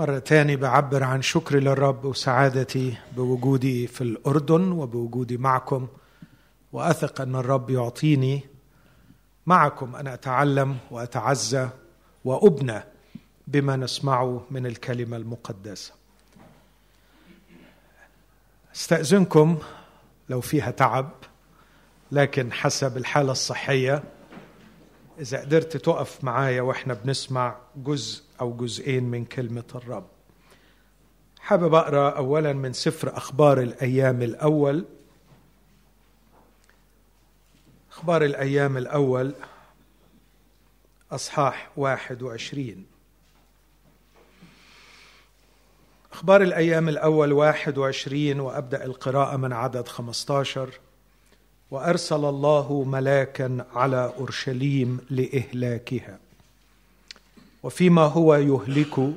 مرة تاني بعبر عن شكري للرب وسعادتي بوجودي في الأردن وبوجودي معكم وأثق أن الرب يعطيني معكم أن أتعلم وأتعزى وأبنى بما نسمعه من الكلمة المقدسة. أستأذنكم لو فيها تعب لكن حسب الحالة الصحية إذا قدرت تقف معايا وإحنا بنسمع جزء أو جزئين من كلمة الرب. حابب أقرأ أولا من سفر أخبار الأيام الأول. أخبار الأيام الأول أصحاح واحد وعشرين. أخبار الأيام الأول واحد وعشرين وأبدأ القراءة من عدد خمسة عشر وأرسل الله ملاكا على أورشليم لإهلاكها. وفيما هو يهلك.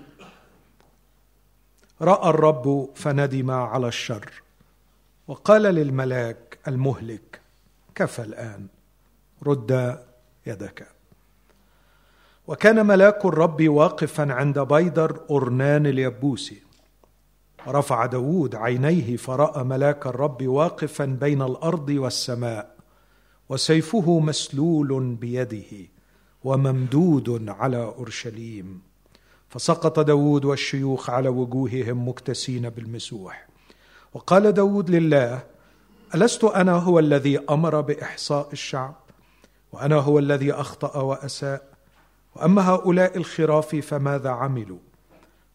رأى الرب فندم على الشر وقال للملاك المهلك كفى الآن رد يدك. وكان ملاك الرب واقفا عند بيدر أرنان اليبوسي. رفع داود عينيه فرأى ملاك الرب واقفا بين الأرض والسماء وسيفه مسلول بيده. وممدود على أورشليم. فسقط داود والشيوخ على وجوههم مكتسين بالمسوح. وقال داود لله ألست أنا هو الذي أمر بإحصاء الشعب؟ وأنا هو الذي أخطأ وأساء؟ وأما هؤلاء الخراف فماذا عملوا؟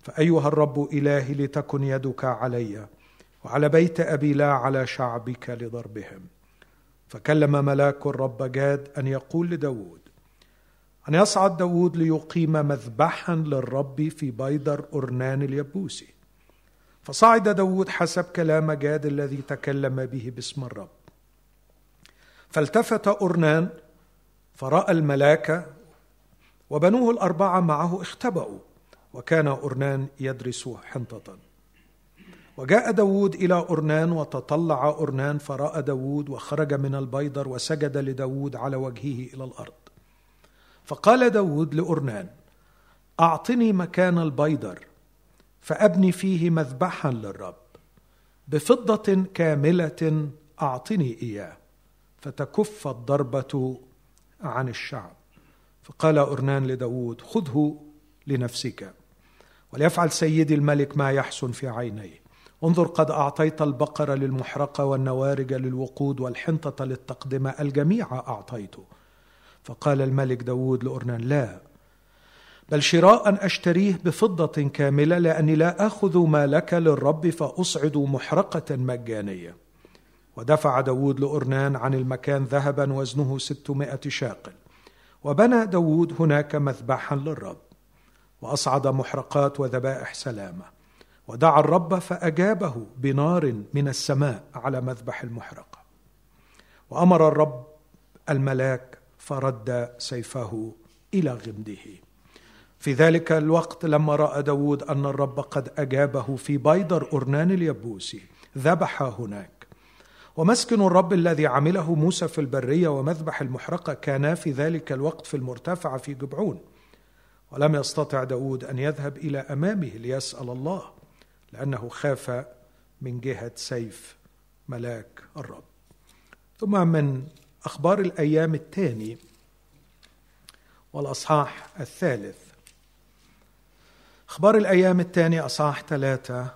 فأيها الرب إلهي لتكن يدك علي وعلى بيت أبي لا على شعبك لضربهم. فكلم ملاك الرب جاد أن يقول لداود أن يصعد داود ليقيم مذبحا للرب في بيدر أرنان اليبوسي فصعد داود حسب كلام جاد الذي تكلم به باسم الرب. فالتفت أرنان فرأى الملاك وبنوه الأربعة معه اختبأوا وكان أرنان يدرس حنطة. وجاء داود إلى أرنان وتطلع أرنان فرأى داود وخرج من البيدر وسجد لداود على وجهه إلى الأرض. فقال داود لأرنان أعطني مكان البيدر فأبني فيه مذبحا للرب بفضة كاملة أعطني إياه فتكف الضربة عن الشعب. فقال أرنان لداود خذه لنفسك وليفعل سيدي الملك ما يحسن في عينيه. انظر قد أعطيت البقرة للمحرقة والنوارج للوقود والحنطة للتقدمة الجميع أعطيته. فقال الملك داود لأرنان لا بل شراء أشتريه بفضة كاملة لأني لا أخذ ما لك للرب فأصعد محرقة مجانية. ودفع داود لأرنان عن المكان ذهبا وزنه ستمائة شاقل وبنى داود هناك مذبحا للرب وأصعد محرقات وذبائح سلامة ودعا الرب فأجابه بنار من السماء على مذبح المحرقة. وأمر الرب الملاك فرد سيفه إلى غمده. في ذلك الوقت لما رأى داود أن الرب قد أجابه في بيدر أرنان اليبوسي ذبح هناك. ومسكن الرب الذي عمله موسى في البرية ومذبح المحرقة كانا في ذلك الوقت في المرتفع في جبعون. ولم يستطع داود أن يذهب إلى أمامه ليسأل الله لأنه خاف من جهة سيف ملاك الرب. ثم من أخبار الأيام الثاني والأصحاح الثالث. أخبار الأيام الثاني أصحاح ثلاثة.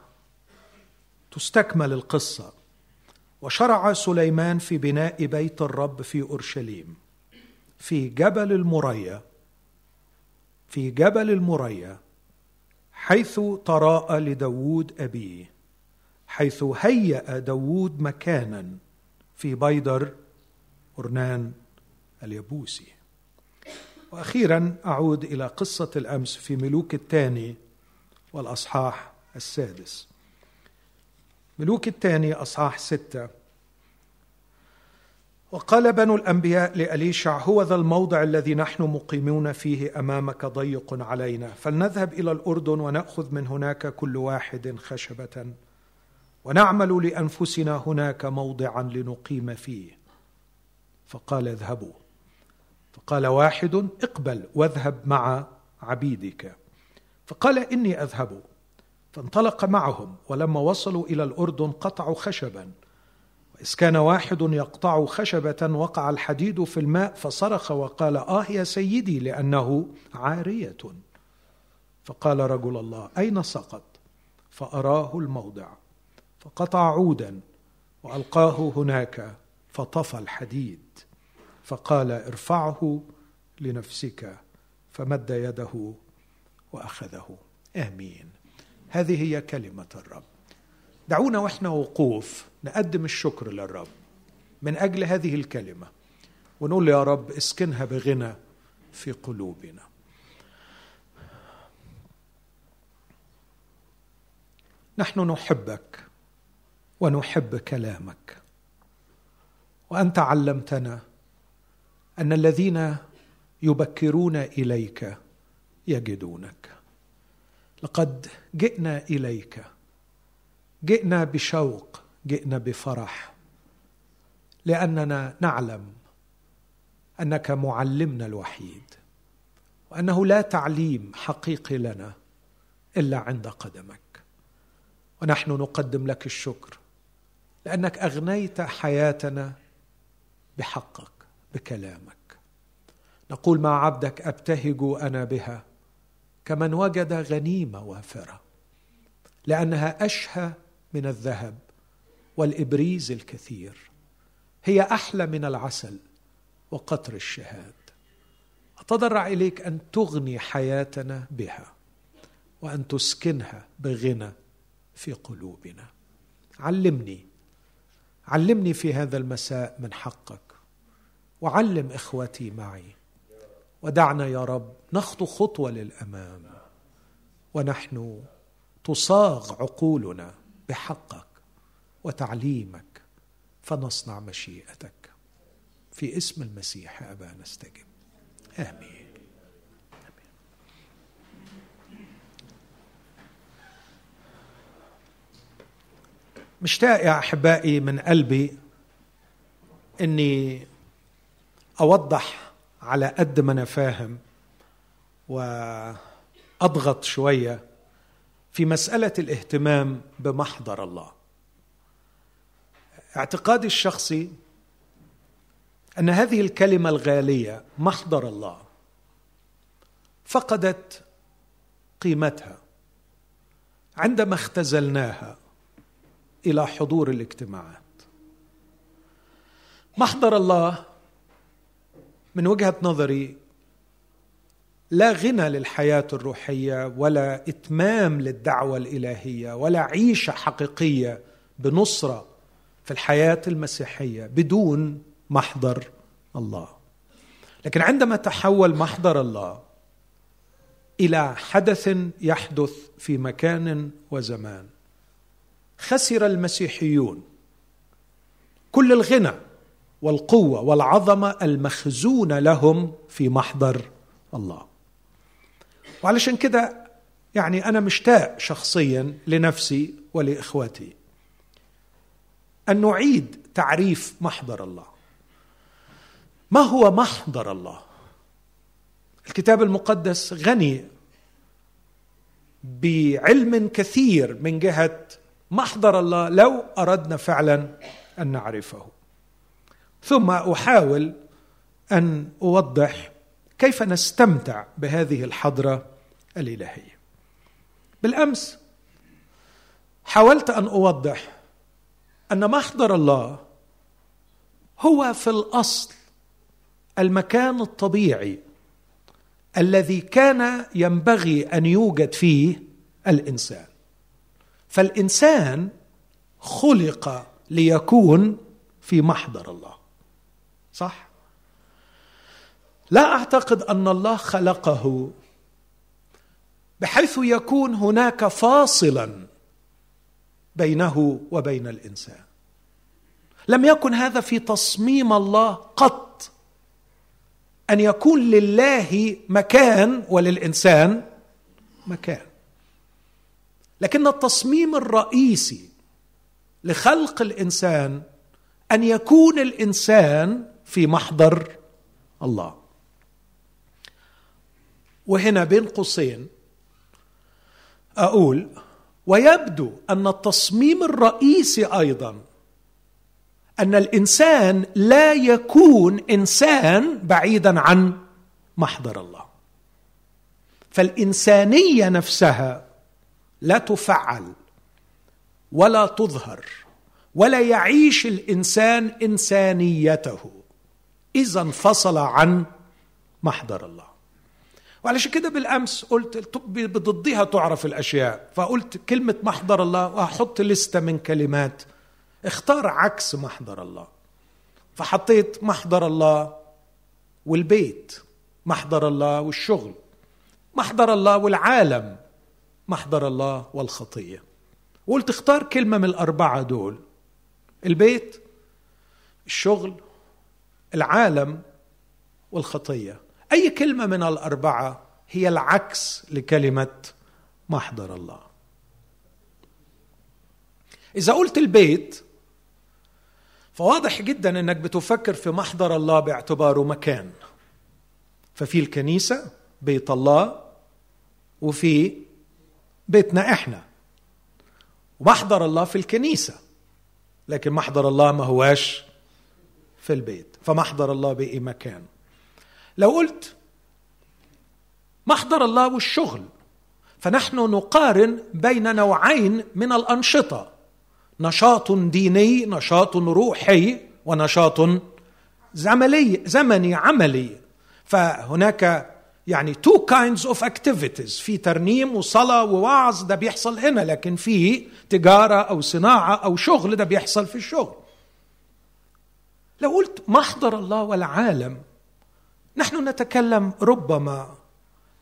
تستكمل القصة. وشرع سليمان في بناء بيت الرب في أورشليم. في جبل المريا. في جبل المريا. حيث تراءى لداود أبيه. حيث هيأ داود مكانا في بيدر أرنان اليبوسي وأخيرا أعود إلى قصة الأمس في ملوك الثاني والأصحاح السادس. ملوك الثاني أصحاح ستة. وقال بنو الأنبياء لأليشع هو ذا الموضع الذي نحن مقيمون فيه أمامك ضيق علينا. فلنذهب إلى الأردن ونأخذ من هناك كل واحد خشبة. ونعمل لأنفسنا هناك موضعا لنقيم فيه. فقال اذهبوا. فقال واحد اقبل واذهب مع عبيدك. فقال إني أذهب. فانطلق معهم ولما وصلوا إلى الأردن قطعوا خشبا. وإذ كان واحد يقطع خشبة وقع الحديد في الماء فصرخ وقال آه يا سيدي لأنه عارية. فقال رجل الله أين سقط؟ فأراه الموضع. فقطع عودا وألقاه هناك. فطفى الحديد فقال ارفعه لنفسك. فمد يده وأخذه. آمين. هذه هي كلمة الرب. دعونا وإحنا وقوف نقدم الشكر للرب من أجل هذه الكلمة ونقول يا رب اسكنها بغنى في قلوبنا. نحن نحبك ونحب كلامك. وانت علمتنا أن الذين يبكرون إليك يجدونك. لقد جئنا إليك. جئنا بشوق جئنا بفرح لأننا نعلم أنك معلمنا الوحيد وأنه لا تعليم حقيقي لنا إلا عند قدمك. ونحن نقدم لك الشكر لأنك أغنيت حياتنا بحقك بكلامك. نقول مع عبدك أبتهج أنا بها كمن وجد غنيمة وافرة لأنها أشهى من الذهب والإبريز الكثير. هي أحلى من العسل وقطر الشهاد. أتضرع إليك أن تغني حياتنا بها وأن تسكنها بغنى في قلوبنا. علمني علمني في هذا المساء من حقك. وعلم إخوتي معي. ودعنا يا رب نخطو خطوة للأمام. ونحن تصاغ عقولنا بحقك وتعليمك فنصنع مشيئتك. في اسم المسيح ابا نستجب آمين. مشتاق يا أحبائي من قلبي إني أوضح على قد ما أنا فاهم وأضغط شوية في مسألة الاهتمام بمحضر الله. اعتقادي الشخصي أن هذه الكلمة الغالية محضر الله فقدت قيمتها. عندما اختزلناها إلى حضور الاجتماعات. محضر الله من وجهة نظري لا غنى للحياة الروحية ولا إتمام للدعوة الإلهية ولا عيشة حقيقية بنصرة في الحياة المسيحية بدون محضر الله. لكن عندما تحول محضر الله إلى حدث يحدث في مكان وزمان خسر المسيحيون. كل الغنى والقوة والعظمة المخزونه لهم في محضر الله. وعلشان كده يعني أنا مشتاق شخصيا لنفسي ولاخوتي أن نعيد تعريف محضر الله. ما هو محضر الله؟ الكتاب المقدس غني بعلم كثير من جهة محضر الله لو أردنا فعلا أن نعرفه. ثم أحاول أن أوضح كيف نستمتع بهذه الحضرة الإلهية. بالأمس حاولت أن أوضح أن محضر الله هو في الأصل المكان الطبيعي الذي كان ينبغي أن يوجد فيه الإنسان. فالإنسان خلق ليكون في محضر الله. صح؟ لا أعتقد أن الله خلقه بحيث يكون هناك فاصلا بينه وبين الإنسان. لم يكن هذا في تصميم الله قط. أن يكون لله مكان وللإنسان مكان. لكن التصميم الرئيسي لخلق الإنسان أن يكون الإنسان في محضر الله. وهنا بين قوسين أقول ويبدو أن التصميم الرئيسي أيضا أن الإنسان لا يكون إنسان بعيدا عن محضر الله. فالإنسانية نفسها لا تفعل ولا تظهر ولا يعيش الإنسان إنسانيته. إذا انفصل عن محضر الله. وعلشان كده بالأمس قلت بضدها تعرف الأشياء. فقلت كلمة محضر الله وهحط لستة من كلمات. اختار عكس محضر الله. فحطيت محضر الله والبيت محضر الله والشغل محضر الله والعالم. محضر الله والخطية. وقلت اختار كلمة من الأربعة دول. البيت الشغل العالم والخطية. أي كلمة من الأربعة هي العكس لكلمة محضر الله. إذا قلت البيت فواضح جدا إنك بتفكر في محضر الله باعتباره مكان. ففي الكنيسة بيت الله وفي بيتنا إحنا. ومحضر الله في الكنيسة. لكن محضر الله ما هواش في البيت. فمحضر الله بأي مكان. لو قلت محضر الله والشغل فنحن نقارن بين نوعين من الأنشطة. نشاط ديني نشاط روحي ونشاط زملي زمني عملي. فهناك يعني two kinds of activities في ترنيم وصلاة ووعظ ده بيحصل هنا لكن في تجارة أو صناعة أو شغل ده بيحصل في الشغل. لو قلت محضر الله والعالم نحن نتكلم ربما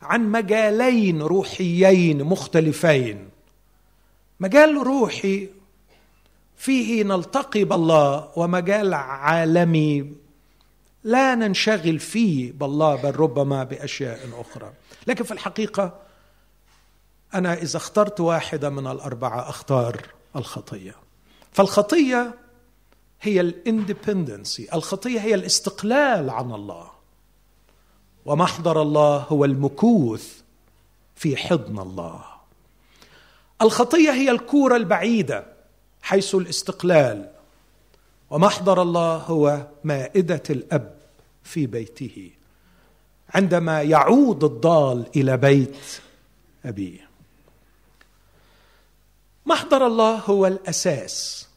عن مجالين روحيين مختلفين. مجال روحي فيه نلتقي بالله ومجال عالمي لا ننشغل فيه بالله بل ربما بأشياء أخرى. لكن في الحقيقة أنا إذا اخترت واحدة من الأربعة أختار الخطية. فالخطية هي الإندبندنسي الخطية هي الاستقلال عن الله. ومحضر الله هو المكوث في حضن الله. الخطية هي الكورة البعيدة حيث الاستقلال. ومحضر الله هو مائدة الأب في بيته. عندما يعود الضال إلى بيت أبيه. محضر الله هو الأساس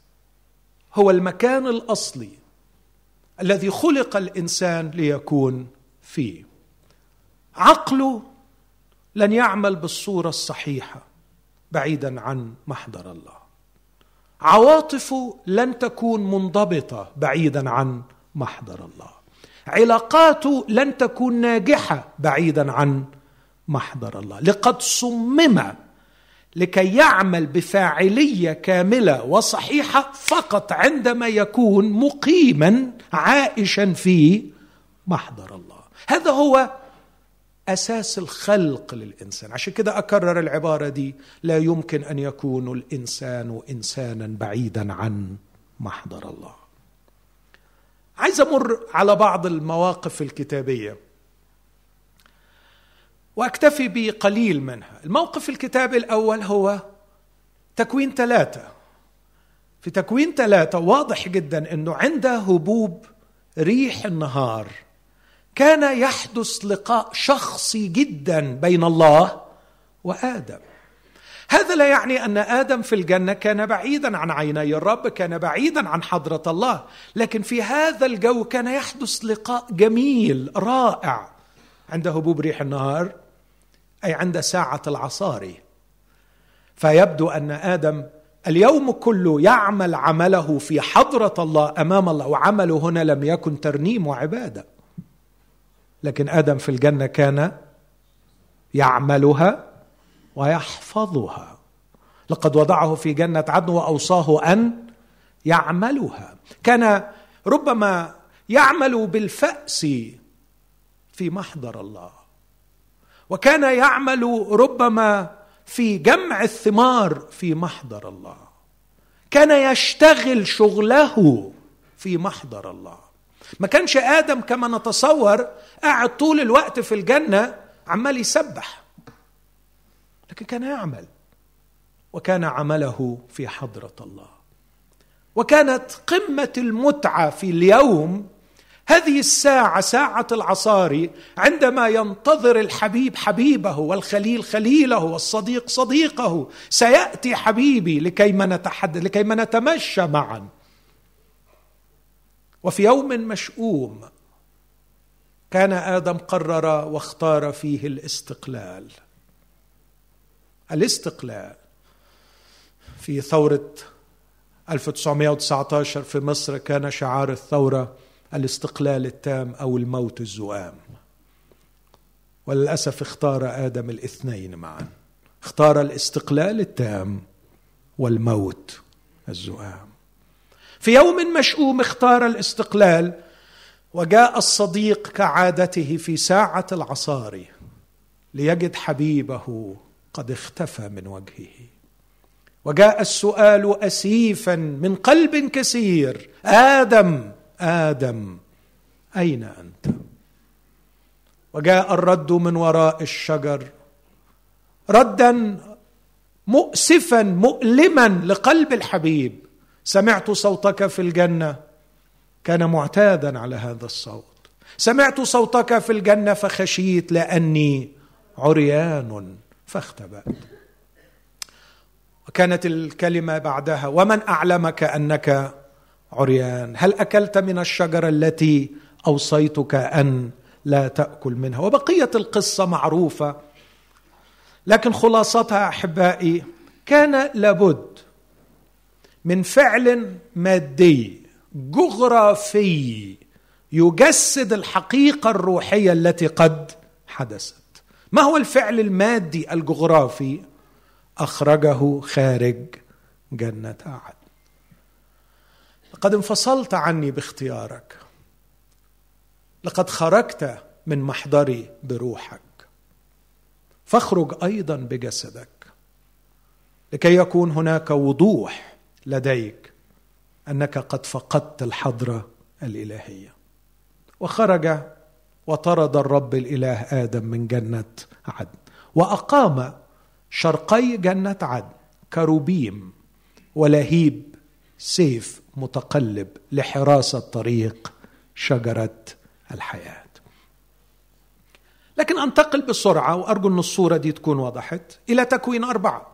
هو المكان الأصلي الذي خلق الإنسان ليكون فيه. عقله لن يعمل بالصورة الصحيحة بعيدا عن محضر الله. عواطفه لن تكون منضبطة بعيدا عن محضر الله. علاقاته لن تكون ناجحة بعيدا عن محضر الله. لقد صمم لكي يعمل بفاعلية كاملة وصحيحة فقط عندما يكون مقيما عائشا في محضر الله. هذا هو أساس الخلق للإنسان. عشان كده أكرر العبارة دي لا يمكن أن يكون الإنسان إنسانا بعيدا عن محضر الله. عايز أمر على بعض المواقف الكتابية. وأكتفي بقليل منها. الموقف الكتابي الأول هو تكوين ثلاثة. في تكوين ثلاثة واضح جدا إنه عند هبوب ريح النهار كان يحدث لقاء شخصي جدا بين الله وآدم. هذا لا يعني أن آدم في الجنة كان بعيدا عن عيني الرب كان بعيدا عن حضرة الله. لكن في هذا الجو كان يحدث لقاء جميل رائع. عند هبوب ريح النهار أي عند ساعة العصاري فيبدو أن آدم اليوم كله يعمل عمله في حضرة الله أمام الله وعمله هنا لم يكن ترنيم وعبادة. لكن آدم في الجنة كان يعملها ويحفظها. لقد وضعه في جنة عدن وأوصاه أن يعملها. كان ربما يعمل بالفأس في محضر الله. وكان يعمل ربما في جمع الثمار في محضر الله. كان يشتغل شغله في محضر الله. ما كانش آدم كما نتصور قاعد طول الوقت في الجنة عمال يسبح. لكن كان يعمل وكان عمله في حضرة الله. وكانت قمة المتعة في اليوم هذه الساعة ساعة العصاري عندما ينتظر الحبيب حبيبه والخليل خليله والصديق صديقه سيأتي حبيبي لكي ما نتحدث لكي ما نتمشى معا. وفي يوم مشؤوم كان آدم قرر واختار فيه الاستقلال. الاستقلال في ثورة 1919 في مصر كان شعار الثورة الاستقلال التام أو الموت الزؤام. وللأسف اختار آدم الاثنين معا. اختار الاستقلال التام والموت الزؤام. في يوم مشؤوم اختار الاستقلال وجاء الصديق كعادته في ساعة العصار ليجد حبيبه قد اختفى من وجهه. وجاء السؤال اسيفا من قلب كثير آدم آدم أين أنت؟ وجاء الرد من وراء الشجر ردا مؤسفا مؤلما لقلب الحبيب. سمعت صوتك في الجنة. كان معتادا على هذا الصوت. سمعت صوتك في الجنة فخشيت لأني عريان فاختبأت. وكانت الكلمة بعدها ومن أعلمك أنك عريان؟ هل أكلت من الشجرة التي أوصيتك أن لا تأكل منها? وبقيه القصة معروفة. لكن خلاصتها أحبائي كان لابد من فعل مادي جغرافي يجسد الحقيقة الروحية التي قد حدثت. ما هو الفعل المادي الجغرافي؟ أخرجه خارج جنة عدن. لقد انفصلت عني باختيارك. لقد خرجت من محضري بروحك. فاخرج أيضا بجسدك. لكي يكون هناك وضوح لديك أنك قد فقدت الحضره الإلهية. وخرج وطرد الرب الإله آدم من جنة عدن وأقام شرقي جنة عدن كروبيم ولهيب سيف متقلب لحراسه طريق شجرة الحياة. لكن أنتقل بسرعة وأرجو أن الصورة دي تكون وضحت إلى تكوين أربعة.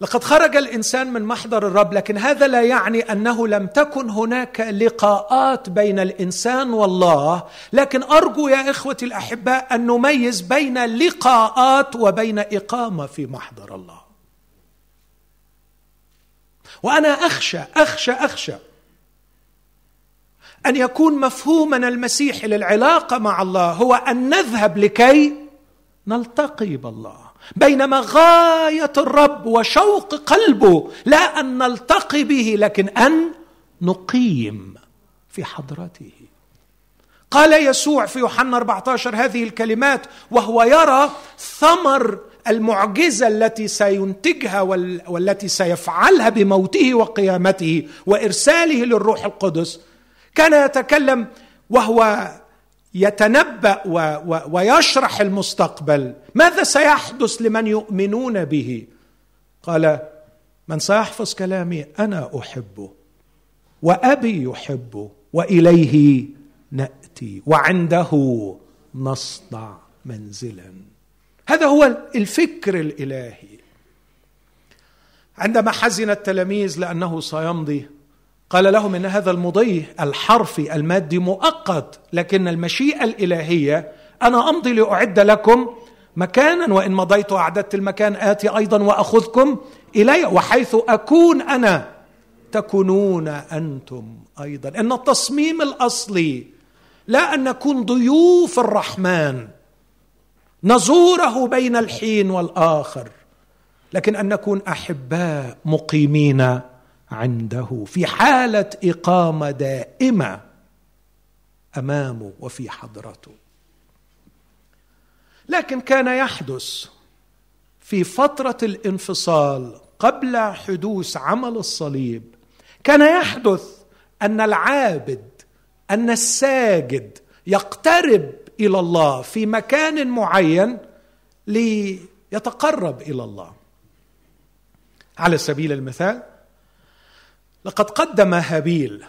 لقد خرج الإنسان من محضر الرب لكن هذا لا يعني أنه لم تكن هناك لقاءات بين الإنسان والله. لكن أرجو يا إخوتي الاحباء أن نميز بين لقاءات وبين إقامة في محضر الله. وأنا أخشى أخشى أخشى أن يكون مفهومنا المسيحي للعلاقة مع الله هو أن نذهب لكي نلتقي بالله. بينما غاية الرب وشوق قلبه لا أن نلتقي به لكن أن نقيم في حضرته. قال يسوع في يوحنا 14 هذه الكلمات وهو يرى ثمر المعجزة التي سينتجها والتي سيفعلها بموته وقيامته وإرساله للروح القدس. كان يتكلم وهو يتنبأ و و ويشرح المستقبل. ماذا سيحدث لمن يؤمنون به؟ قال من سيحفظ كلامي أنا أحبه وأبي يحبه وإليه نأتي وعنده نصنع منزلا. هذا هو الفكر الإلهي. عندما حزن التلاميذ لأنه سيمضي قال لهم إن هذا المضي الحرفي المادي مؤقت لكن المشيئة الإلهية أنا أمضي لأعد لكم مكانا وإن مضيت واعددت المكان آتي أيضا وأخذكم إلي وحيث أكون أنا تكونون أنتم أيضا. إن التصميم الأصلي لا أن نكون ضيوف الرحمن نزوره بين الحين والآخر لكن أن نكون أحباء مقيمين عنده في حالة إقامة دائمة أمامه وفي حضرته. لكن كان يحدث في فترة الانفصال قبل حدوث عمل الصليب كان يحدث أن العابد أن الساجد يقترب إلى الله في مكان معين ليتقرب إلى الله. على سبيل المثال لقد قدم هابيل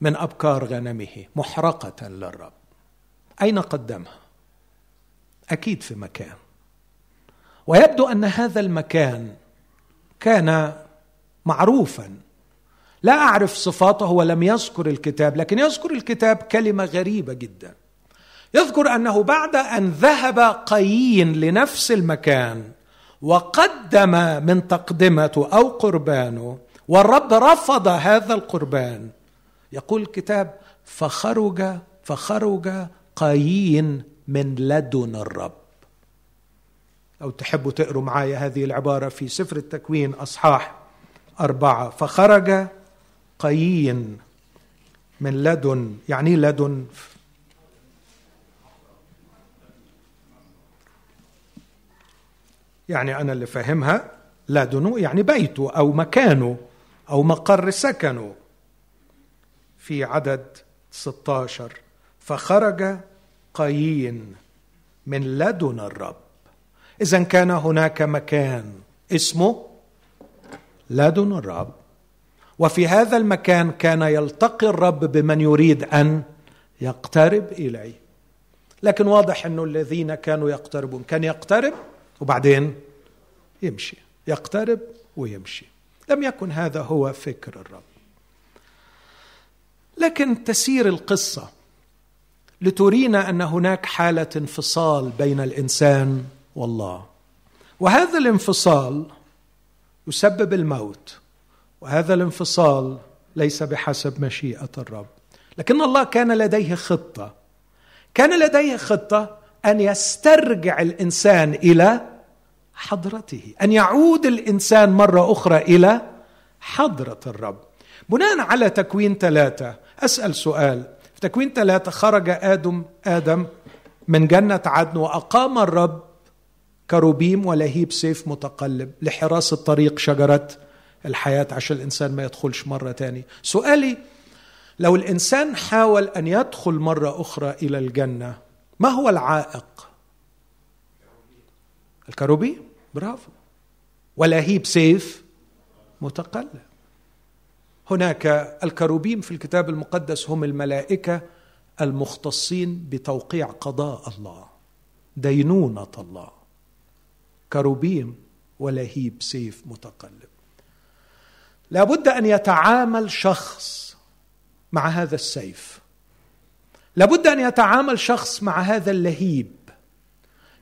من أبكار غنمه محرقة للرب. أين قدمها أكيد في مكان. ويبدو أن هذا المكان كان معروفا. لا أعرف صفاته ولم يذكر الكتاب لكن يذكر الكتاب كلمة غريبة جدا. يذكر أنه بعد أن ذهب قايين لنفس المكان وقدم من تقدمته أو قربانه والرب رفض هذا القربان. يقول الكتاب فخرج فخرج قايين من لدن الرب. أو تحبوا تقروا معايا هذه العبارة في سفر التكوين أصحاح أربعة فخرج قايين من لدن يعني لدن. يعني أنا اللي فاهمها لدنه يعني بيته أو مكانه. أو مقر سكنه في عدد 16 فخرج قايين من لدن الرب. إذا كان هناك مكان اسمه لدن الرب. وفي هذا المكان كان يلتقي الرب بمن يريد أن يقترب إليه. لكن واضح أنه الذين كانوا يقتربون كان يقترب وبعدين يمشي يقترب ويمشي. لم يكن هذا هو فكر الرب. لكن تسير القصة لترينا أن هناك حالة انفصال بين الإنسان والله. وهذا الانفصال يسبب الموت وهذا الانفصال ليس بحسب مشيئة الرب. لكن الله كان لديه خطة كان لديه خطة أن يسترجع الإنسان إلى حضرته أن يعود الإنسان مرة أخرى إلى حضرة الرب. بناء على تكوين ثلاثة أسأل سؤال. في تكوين ثلاثة خرج آدم آدم من جنة عدن وأقام الرب كروبيم ولهيب سيف متقلب لحراسه طريق شجرة الحياة عشان الإنسان ما يدخلش مرة تاني. سؤالي لو الإنسان حاول أن يدخل مرة أخرى إلى الجنة ما هو العائق؟ الكروبيم؟ برافو. ولهيب سيف متقلب. هناك الكروبيم في الكتاب المقدس هم الملائكة المختصين بتوقيع قضاء الله دينونة الله. كروبيم ولهيب سيف متقلب. لابد أن يتعامل شخص مع هذا السيف. لابد أن يتعامل شخص مع هذا اللهيب.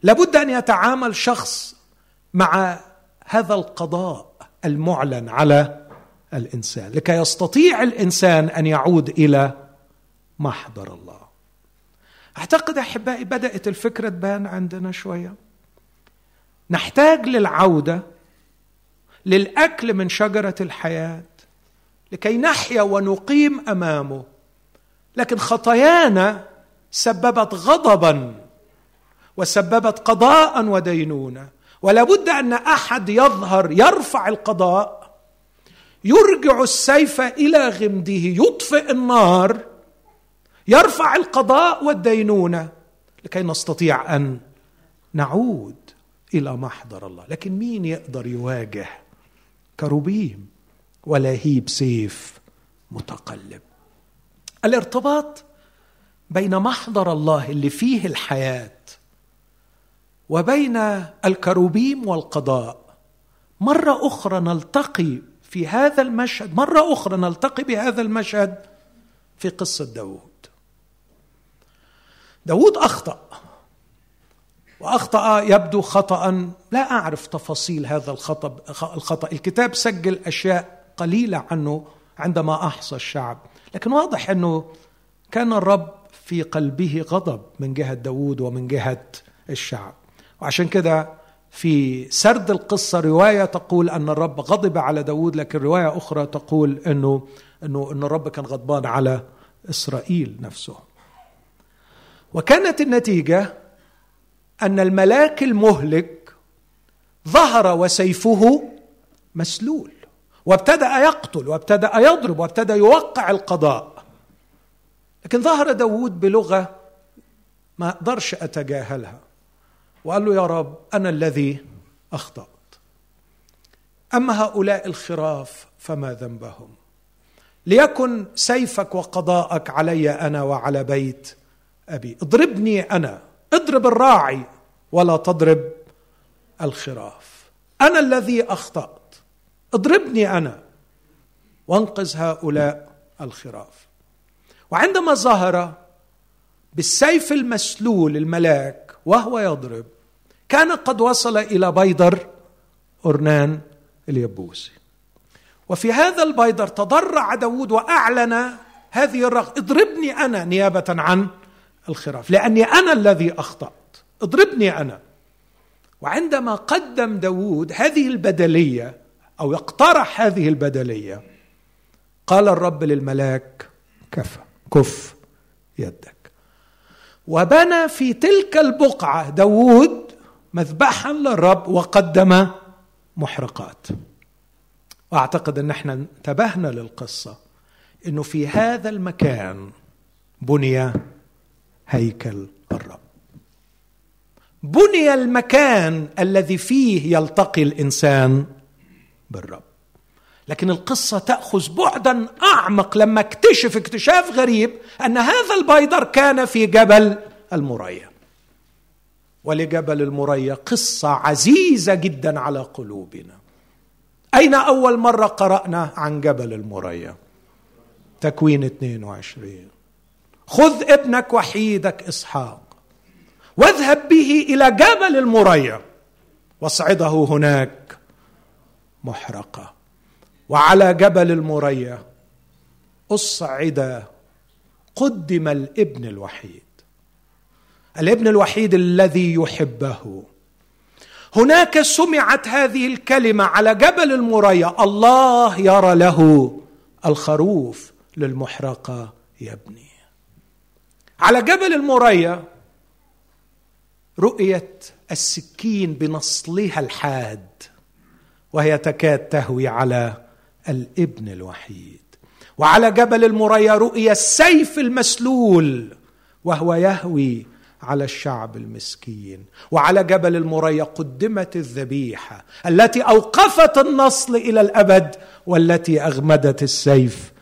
لابد أن يتعامل شخص مع هذا القضاء المعلن على الإنسان لكي يستطيع الإنسان أن يعود إلى محضر الله. أعتقد أحبائي بدأت الفكرة تبان عندنا شوية. نحتاج للعودة للأكل من شجرة الحياة لكي نحيا ونقيم أمامه. لكن خطايانا سببت غضبا وسببت قضاء ودينونه ولا بد أن أحد يظهر يرفع القضاء يرجع السيف إلى غمده يطفئ النار يرفع القضاء والدينونة لكي نستطيع أن نعود إلى محضر الله. لكن مين يقدر يواجه كروبيم ولهيب سيف متقلب؟ الارتباط بين محضر الله اللي فيه الحياة وبين الكروبيم والقضاء. مرة أخرى نلتقي في هذا المشهد مرة أخرى نلتقي بهذا المشهد في قصة داود داود أخطأ وأخطأ يبدو خطا. لا أعرف تفاصيل هذا الخطأ الخطأ. الكتاب سجل أشياء قليلة عنه عندما أحصى الشعب. لكن واضح أنه كان الرب في قلبه غضب من جهة داود ومن جهة الشعب. وعشان كده في سرد القصة رواية تقول أن الرب غضب على داود لكن رواية أخرى تقول أنه أنه أن الرب كان غضبان على إسرائيل نفسه. وكانت النتيجة أن الملاك المهلك ظهر وسيفه مسلول وابتدأ يقتل وابتدأ يضرب وابتدأ يوقع القضاء. لكن ظهر داود بلغة ما أقدرش أتجاهلها. وقال له يا رب أنا الذي أخطأت. أما هؤلاء الخراف فما ذنبهم؟ ليكن سيفك وقضاءك علي أنا وعلى بيت أبي. اضربني أنا. اضرب الراعي ولا تضرب الخراف. أنا الذي أخطأت. اضربني أنا. وانقذ هؤلاء الخراف. وعندما ظهر بالسيف المسلول الملاك وهو يضرب كان قد وصل إلى بيدر أرنان اليبوسي. وفي هذا البيدر تضرع داود وأعلن هذه الرغبة اضربني أنا نيابة عن الخراف لأني أنا الذي أخطأت. اضربني أنا. وعندما قدم داود هذه البدلية أو اقترح هذه البدلية قال الرب للملاك كفى كف يدك. وبنى في تلك البقعة داود مذبحا للرب وقدم محرقات. وأعتقد أن إحنا انتبهنا للقصة إنه في هذا المكان بني هيكل الرب. بني المكان الذي فيه يلتقي الإنسان بالرب. لكن القصة تأخذ بعدا أعمق لما اكتشف اكتشاف غريب أن هذا البيدر كان في جبل المريا ولجبل المريا قصة عزيزة جدا على قلوبنا. أين أول مرة قرأنا عن جبل المريا؟ تكوين 22 خذ ابنك وحيدك إسحاق. واذهب به إلى جبل المريا. واصعده هناك محرقة. وعلى جبل المريا أصعد قدم الابن الوحيد. الابن الوحيد الذي يحبه. هناك سمعت هذه الكلمة على جبل المريا. الله يرى له الخروف للمحرقة يبني على جبل المريا رؤية السكين بنصلها الحاد وهي تكاد تهوي على الابن الوحيد. وعلى جبل المريا رؤيا السيف المسلول وهو يهوي على الشعب المسكين وعلى جبل المريا قدمت الذبيحة التي أوقفت النصل إلى الأبد والتي أغمدت السيف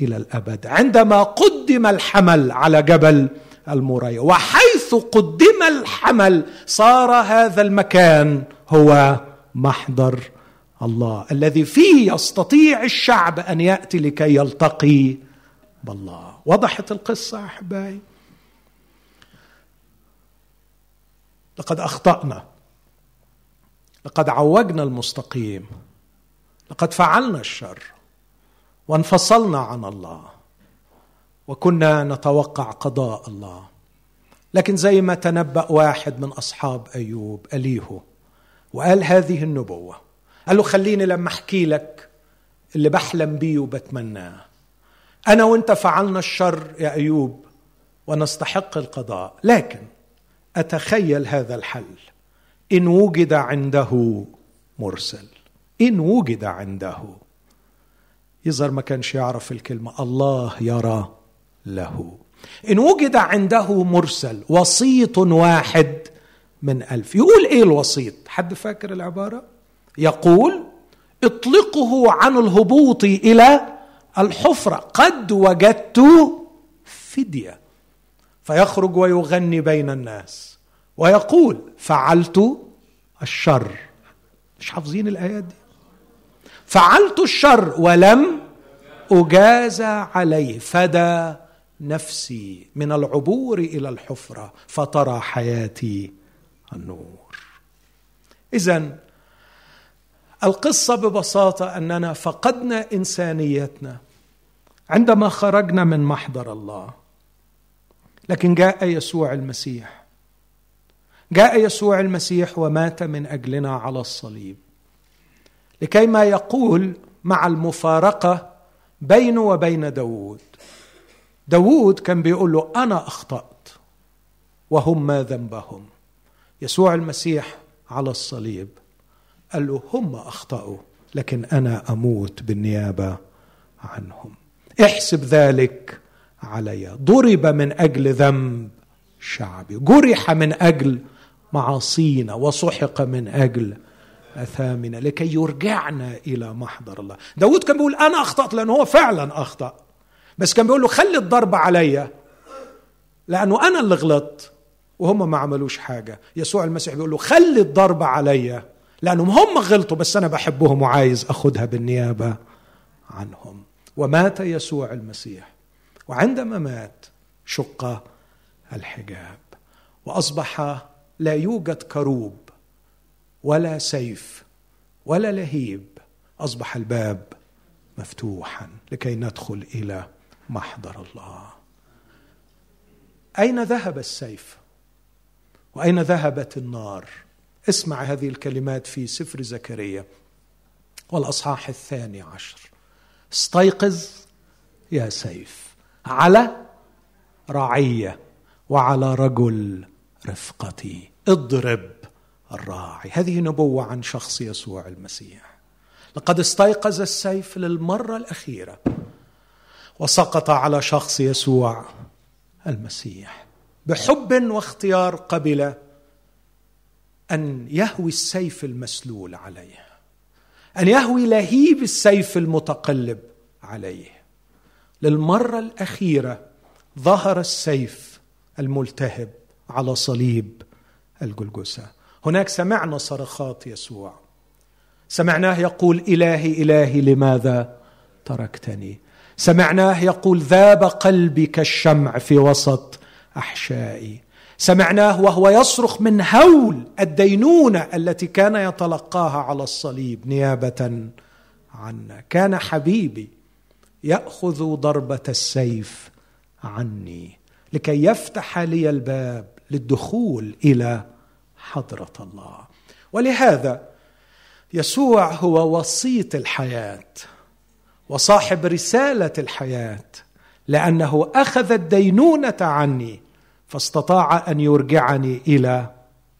إلى الأبد عندما قدم الحمل على جبل المريا وحيث قدم الحمل صار هذا المكان هو محضر الله الذي فيه يستطيع الشعب أن يأتي لكي يلتقي بالله. وضحت القصة أحبائي؟ لقد أخطأنا. لقد عوجنا المستقيم. لقد فعلنا الشر. وانفصلنا عن الله. وكنا نتوقع قضاء الله. لكن زي ما تنبأ واحد من أصحاب أيوب أليهو وقال هذه النبوة. قال له خليني لما أحكي لك اللي بحلم بيه وبتمناه. أنا وأنت فعلنا الشر يا أيوب ونستحق القضاء. لكن أتخيل هذا الحل. إن وجد عنده مرسل. إن وجد عنده. يظهر ما كانش يعرف الكلمة. الله يرى له. إن وجد عنده مرسل وسيط واحد من ألف. يقول إيه الوسيط؟ حد فاكر العبارة؟ يقول اطلقه عن الهبوط إلى الحفرة. قد وجدت فدية. فيخرج ويغني بين الناس. ويقول فعلت الشر. مش حافظين الآيات دي؟ فعلت الشر ولم اجازى عليه فدى نفسي من العبور إلى الحفرة فترى حياتي النور. اذا القصة ببساطة أننا فقدنا إنسانيتنا عندما خرجنا من محضر الله. لكن جاء يسوع المسيح. جاء يسوع المسيح ومات من أجلنا على الصليب. لكي ما يقول مع المفارقة بينه وبين داوود. داوود كان بيقول له أنا أخطأت وهم ما ذنبهم. يسوع المسيح على الصليب قال له هم أخطأوا لكن أنا أموت بالنيابة عنهم. احسب ذلك علي. ضرب من أجل ذنب شعبي. جرح من أجل معاصينا. وسحق من أجل أثامنا. لكي يرجعنا إلى محضر الله. داود كان بيقول أنا أخطأت لأنه هو فعلا أخطأ. بس كان بيقول له خلي الضرب عليا لأنه أنا اللي غلطت. وهم ما عملوش حاجة. يسوع المسيح بيقول له خلي الضرب عليا لأنهم هم غلطوا بس أنا بحبهم وعايز أخذها بالنيابة عنهم. ومات يسوع المسيح. وعندما مات شق الحجاب وأصبح لا يوجد كروب ولا سيف ولا لهيب. أصبح الباب مفتوحا لكي ندخل إلى محضر الله. أين ذهب السيف؟ وأين ذهبت النار؟ اسمع هذه الكلمات في سفر زكريا والأصحاح الثاني عشر. استيقظ يا سيف. على رعيه وعلى رجل رفقتي اضرب الراعي. هذه نبوة عن شخص يسوع المسيح. لقد استيقظ السيف للمرة الأخيرة وسقط على شخص يسوع المسيح. بحب واختيار قبل أن يهوي السيف المسلول عليه أن يهوي لهيب السيف المتقلب عليه. للمرة الأخيرة ظهر السيف الملتهب على صليب الجلجسة. هناك سمعنا صرخات يسوع. سمعناه يقول إلهي إلهي لماذا تركتني؟ سمعناه يقول ذاب قلبي كالشمع في وسط أحشائي. سمعناه وهو يصرخ من هول الدينونة التي كان يتلقاها على الصليب نيابة عنا كان حبيبي يأخذ ضربة السيف عني لكي يفتح لي الباب للدخول إلى حضرة الله. ولهذا يسوع هو وسيط الحياة وصاحب رسالة الحياة لأنه أخذ الدينونة عني فاستطاع أن يرجعني إلى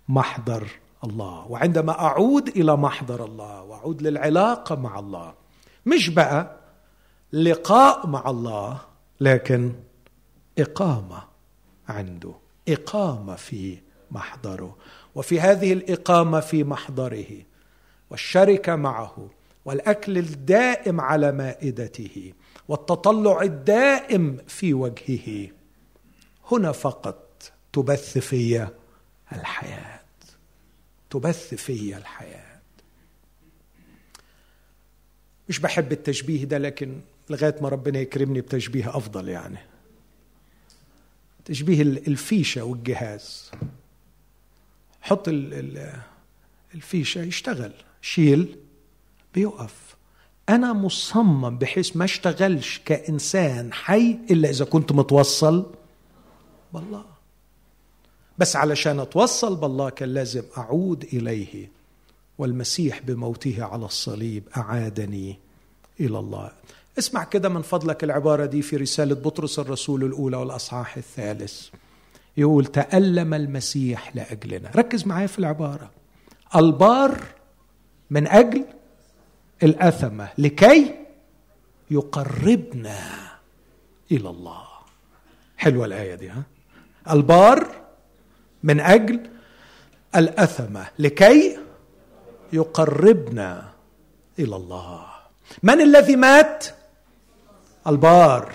محضر الله. وعندما أعود إلى محضر الله وأعود للعلاقة مع الله مش بقى لقاء مع الله لكن إقامة عنده إقامة في محضره وفي هذه الإقامة في محضره والشركة معه والأكل الدائم على مائدته والتطلع الدائم في وجهه. هنا فقط تبث في الحياة تبث في الحياة. مش بحب التشبيه ده لكن لغاية ما ربنا يكرمني بتشبيه أفضل يعني. تشبيه الفيشة والجهاز. حط الفيشة يشتغل. شيل بيقف. أنا مصمم بحيث ما أشتغلش كإنسان حي إلا إذا كنت متوصل بالله. بس علشان أتوصل بالله كان لازم أعود إليه. والمسيح بموته على الصليب أعادني إلى الله. اسمع كده من فضلك العبارة دي في رسالة بطرس الرسول الأولى والأصحاح الثالث. يقول تألم المسيح لأجلنا. ركز معايا في العبارة. البار من أجل الأثمة لكي يقربنا إلى الله. حلوة الآية دي ها؟ البار من أجل الأثمة لكي يقربنا إلى الله. من الذي مات؟ البار.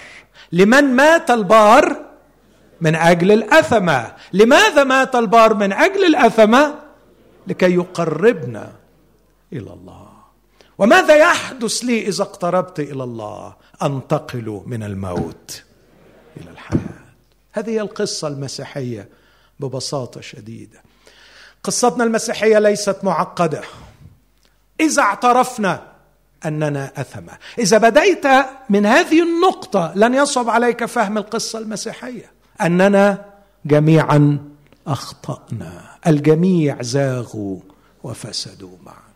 لمن مات البار؟ من أجل الأثمة. لماذا مات البار؟ من أجل الأثمة؟ لكي يقربنا إلى الله. وماذا يحدث لي إذا اقتربت إلى الله؟ أنتقل من الموت إلى الحياة. هذه هي القصة المسيحية ببساطة شديدة. قصتنا المسيحية ليست معقدة. إذا اعترفنا أننا اثمه إذا بديت من هذه النقطة لن يصعب عليك فهم القصة المسيحية. أننا جميعا أخطأنا. الجميع زاغوا وفسدوا معا.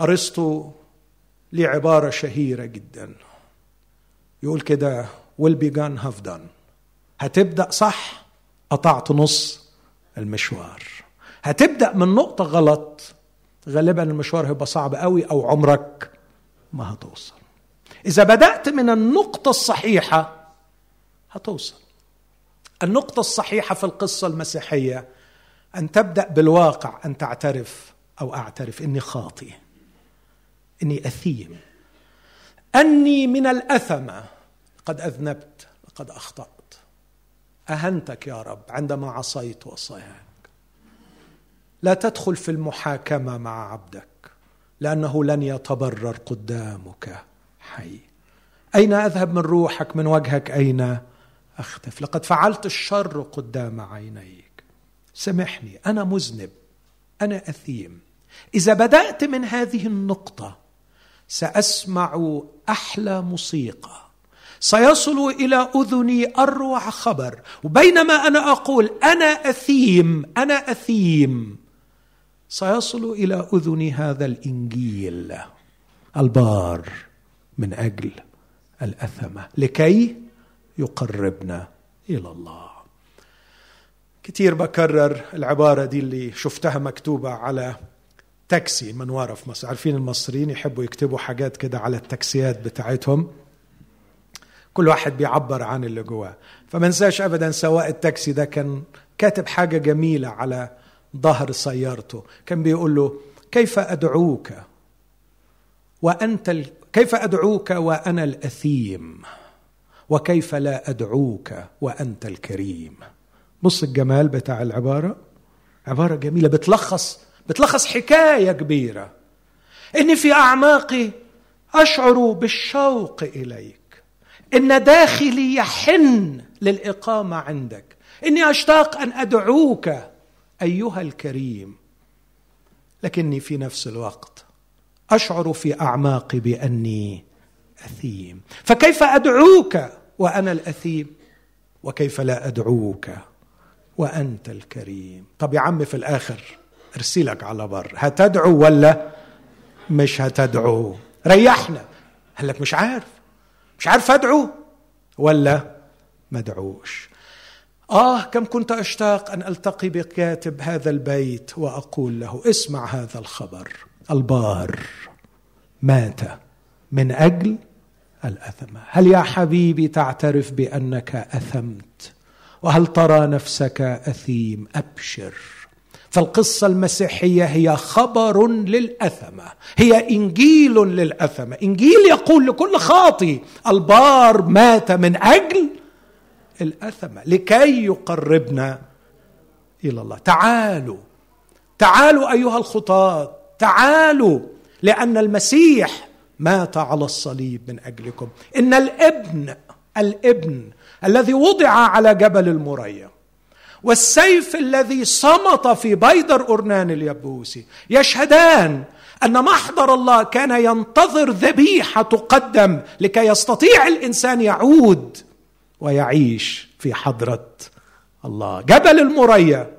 أرسطو لي عبارة شهيرة جدا. يقول كده will be gone have done. هتبدأ صح؟ قطعت نص المشوار. هتبدأ من نقطة غلط غالبا المشوار هيبقى صعب قوي أو عمرك ما هتوصل. إذا بدأت من النقطة الصحيحة هتوصل. النقطة الصحيحة في القصة المسيحية أن تبدأ بالواقع أن تعترف أو أعترف إني خاطئ إني أثيم. أني من الاثمه قد أذنبت قد أخطأت. أهنتك يا رب عندما عصيت وصاياك لا تدخل في المحاكمة مع عبدك لأنه لن يتبرر قدامك حي. أين أذهب من روحك من وجهك؟ أين أختف؟ لقد فعلت الشر قدام عينيك. سامحني أنا مذنب أنا أثيم. إذا بدأت من هذه النقطة سأسمع أحلى موسيقى. سيصل إلى أذني أروع خبر وبينما أنا أقول أنا أثيم أنا أثيم. سيصل إلى اذني هذا الإنجيل البار من أجل الأثمة. لكي يقربنا إلى الله. كثير بكرر العبارة دي اللي شفتها مكتوبة على تاكسي منواره في مصر. عارفين المصريين يحبوا يكتبوا حاجات كده على التاكسيات بتاعتهم؟ كل واحد بيعبر عن اللي جواه. فما انساش ابدا سواق التاكسي ده كان كاتب حاجة جميلة على ظهر سيارته. كان بيقول له كيف أدعوك؟ وأنت ال... كيف أدعوك وأنا الأثيم؟ وكيف لا أدعوك وأنت الكريم؟ بص الجمال بتاع العبارة. عبارة جميلة بتلخص بتلخص حكاية كبيرة. اني في أعماقي أشعر بالشوق إليك. إن داخلي يحن للإقامة عندك. إني أشتاق أن أدعوك أيها الكريم لكني في نفس الوقت أشعر في اعماقي بأني أثيم. فكيف أدعوك وأنا الأثيم؟ وكيف لا أدعوك وأنت الكريم؟ طب يا عم في الآخر أرسلك على بر. هتدعو ولا مش هتدعو؟ ريحنا. قال لك مش عارف. مش عارف أدعو ولا ما أدعوش. آه كم كنت أشتاق أن ألتقي بكاتب هذا البيت وأقول له اسمع هذا الخبر. البار مات من أجل الاثمه هل يا حبيبي تعترف بأنك أثمت؟ وهل ترى نفسك أثيم؟ أبشر. فالقصة المسيحية هي خبر للأثمة هي إنجيل للأثمة إنجيل يقول لكل خاطي البار مات من أجل الأثمة لكي يقربنا إلى الله. تعالوا. تعالوا أيها الخطاة. تعالوا. لأن المسيح مات على الصليب من أجلكم. إن الابن الابن الذي وضع على جبل المريم والسيف الذي صمت في بيدر أرنان اليبوسي يشهدان أن محضر الله كان ينتظر ذبيحة تقدم لكي يستطيع الإنسان يعود ويعيش في حضرة الله. جبل المريا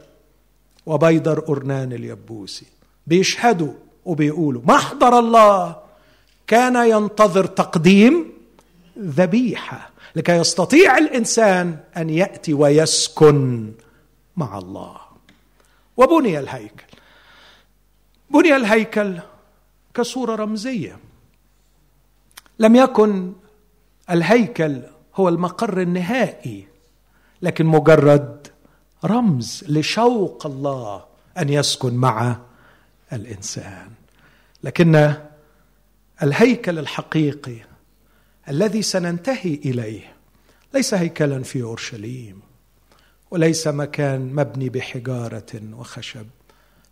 وبيدر أرنان اليبوسي. بيشهدوا وبيقولوا محضر الله. كان ينتظر تقديم ذبيحة لكي يستطيع الإنسان أن يأتي ويسكن مع الله. وبني الهيكل. بني الهيكل كصورة رمزية. لم يكن الهيكل هو المقر النهائي لكن مجرد رمز لشوق الله أن يسكن مع الإنسان. لكن الهيكل الحقيقي الذي سننتهي إليه ليس هيكلا في أورشليم وليس مكان مبني بحجارة وخشب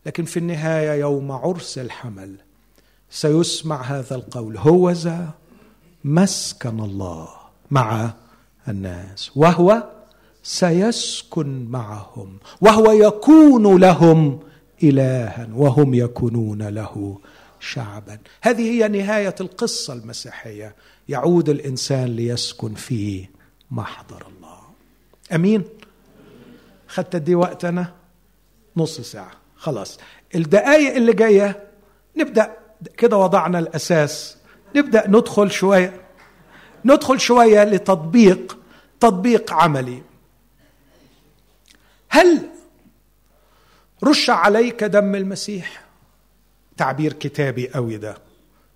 لكن في النهاية يوم عرس الحمل سيسمع هذا القول هوذا مسكن الله. مع الناس وهو سيسكن معهم وهو يكون لهم الها وهم يكونون له شعبا. هذه هي نهاية القصة المسيحية. يعود الإنسان ليسكن في محضر الله. أمين؟ خدت دي وقت أنا نص ساعة. خلاص. الدقائق اللي جاية نبدأ كده وضعنا الأساس. نبدأ ندخل شوية. ندخل شوية لتطبيق تطبيق عملي. هل رش عليك دم المسيح؟ تعبير كتابي قوي ده.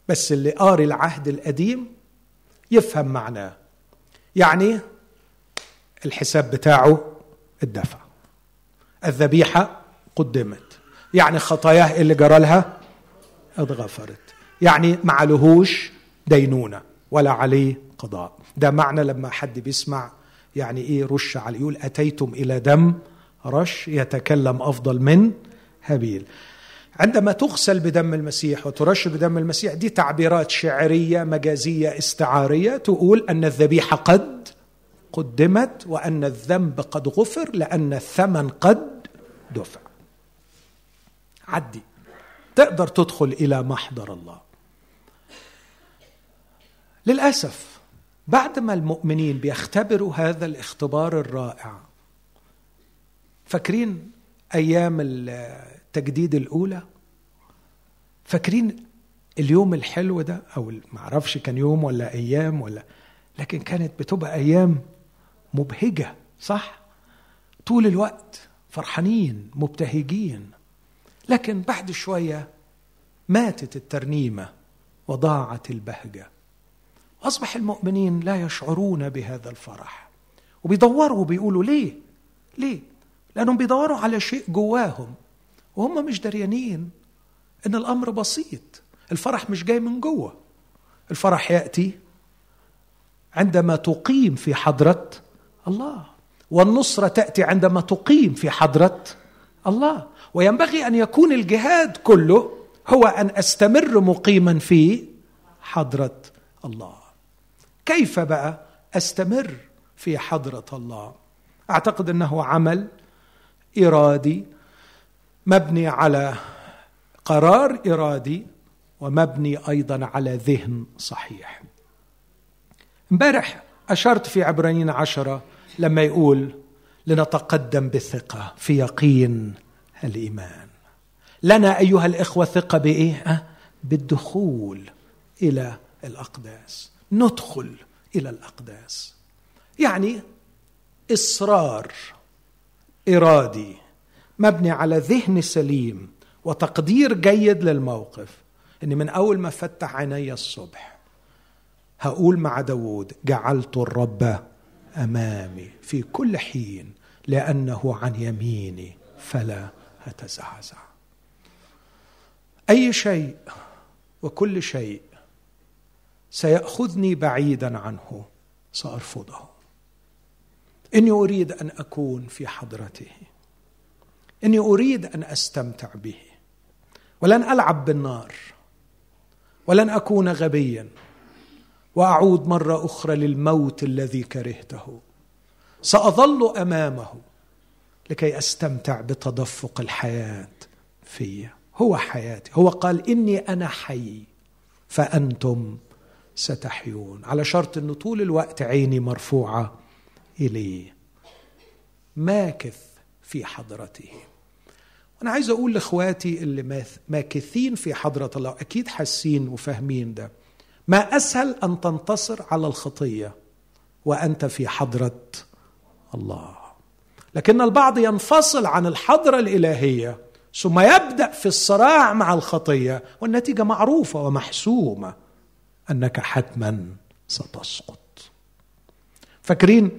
بس اللي قاري العهد القديم يفهم معناه. يعني الحساب بتاعه الدفع. الذبيحة قدمت. يعني خطاياه اللي جرى لها اتغفرت. يعني ما عليهوش دينونة ولا عليه قضاء ده معنى لما حد بيسمع يعني إيه رش عليه يقول أتيتم إلى دم رش يتكلم أفضل من هابيل. عندما تغسل بدم المسيح وترش بدم المسيح دي تعبيرات شعرية مجازية استعارية. تقول أن الذبيحة قد قدمت وأن الذنب قد غفر لأن الثمن قد دفع. عدي. تقدر تدخل إلى محضر الله. للأسف بعد ما المؤمنين بيختبروا هذا الاختبار الرائع فاكرين أيام التجديد الأولى؟ فاكرين اليوم الحلو ده؟ أو ما أعرفش كان يوم ولا أيام ولا لكن كانت بتبقى أيام مبهجة صح؟ طول الوقت فرحانين مبتهجين. لكن بعد شوية ماتت الترنيمة وضاعت البهجة. أصبح المؤمنين لا يشعرون بهذا الفرح. وبيدوروا وبيقولوا ليه؟ ليه؟ لأنهم بيدوروا على شيء جواهم وهم مش دريانين إن الأمر بسيط. الفرح مش جاي من جوه. الفرح يأتي عندما تقيم في حضرة الله والنصرة تأتي عندما تقيم في حضرة الله. وينبغي أن يكون الجهاد كله هو أن أستمر مقيما في حضرة الله. كيف بقى أستمر في حضرة الله؟ أعتقد أنه عمل إرادي مبني على قرار إرادي ومبني أيضا على ذهن صحيح. امبارح أشرت في عبرانيين عشرة لما يقول لنتقدم بثقه في يقين الإيمان. لنا أيها الإخوة ثقه بإيه؟ أه؟ بالدخول إلى الأقداس. ندخل إلى الأقداس. يعني إصرار إرادي مبني على ذهن سليم وتقدير جيد للموقف. إني من أول ما فتح عيني الصبح هقول مع داوود جعلت الرب أمامي في كل حين لأنه عن يميني فلا أتزعزع. أي شيء وكل شيء سيأخذني بعيدا عنه سأرفضه. إني أريد أن أكون في حضرته. إني أريد أن أستمتع به. ولن ألعب بالنار. ولن أكون غبيا. وأعود مرة أخرى للموت الذي كرهته. سأظل أمامه لكي أستمتع بتدفق الحياة في هو حياتي. هو قال إني أنا حي فأنتم ستحيون. على شرط انه طول الوقت عيني مرفوعة إليه. ماكث في حضرته. وأنا عايز أقول لإخواتي اللي ماكثين في حضرة الله أكيد حاسين وفاهمين ده. ما أسهل أن تنتصر على الخطية وأنت في حضرة الله. لكن البعض ينفصل عن الحضرة الإلهية ثم يبدأ في الصراع مع الخطية والنتيجة معروفة ومحسومة. أنك حتما ستسقط. فاكرين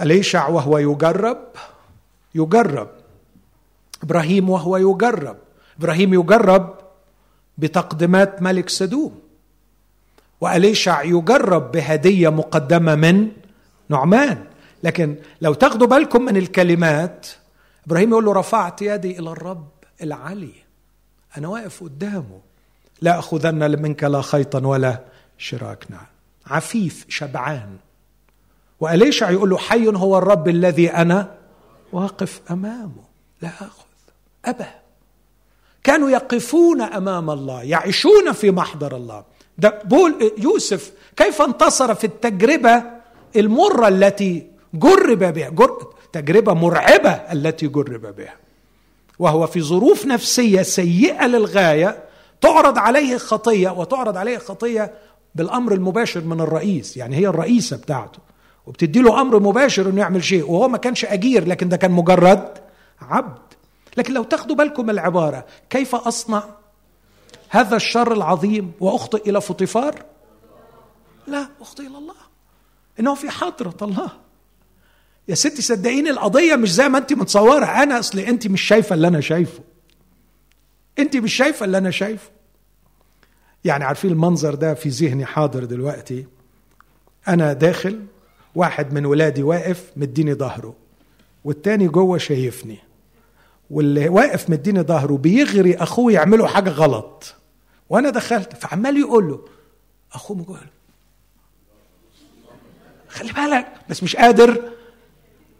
أليشع وهو يجرب؟ يجرب. إبراهيم وهو يجرب. إبراهيم يجرب بتقدمات ملك سدوم. وأليشع يجرب بهدية مقدمة من نعمان. لكن لو تاخدوا بالكم من الكلمات إبراهيم يقول له رفعت يدي إلى الرب العلي. أنا واقف قدامه. لا اخذن منك لا خيطا ولا شراك نعم عفيف شبعان. واليشع يقول له حي هو الرب الذي أنا واقف أمامه؟ لا أخذ. أبى. كانوا يقفون أمام الله يعيشون في محضر الله. ده بول يوسف كيف انتصر في التجربة المرة التي جرب بها؟ جر تجربة مرعبة التي جرب بها. وهو في ظروف نفسية سيئة للغاية تعرض عليه خطية وتعرض عليه خطية بالأمر المباشر من الرئيس يعني هي الرئيسة بتاعته وبتدي له أمر مباشر إنه يعمل شيء وهو ما كانش أجير لكن ده كان مجرد عبد. لكن لو تاخدوا بالكم العبارة كيف أصنع هذا الشر العظيم وأخطئ إلى فطيفار لا أخطئ إلى الله. إنه في حضرة الله. يا ستي صدقيني القضية مش زي ما أنت متصورة. أنا أصل أنت مش شايفة اللي أنا شايفه. أنت مش شايفة اللي أنا شايفه. يعني عارفين المنظر ده في ذهني حاضر دلوقتي. أنا داخل واحد من ولادي واقف مديني ظهره والتاني جوه شايفني. واللي واقف مديني ظهره بيغري أخوه يعملوا حاجة غلط. وأنا دخلت فعمال يقول له أخوه جوه خلي بالك بس مش قادر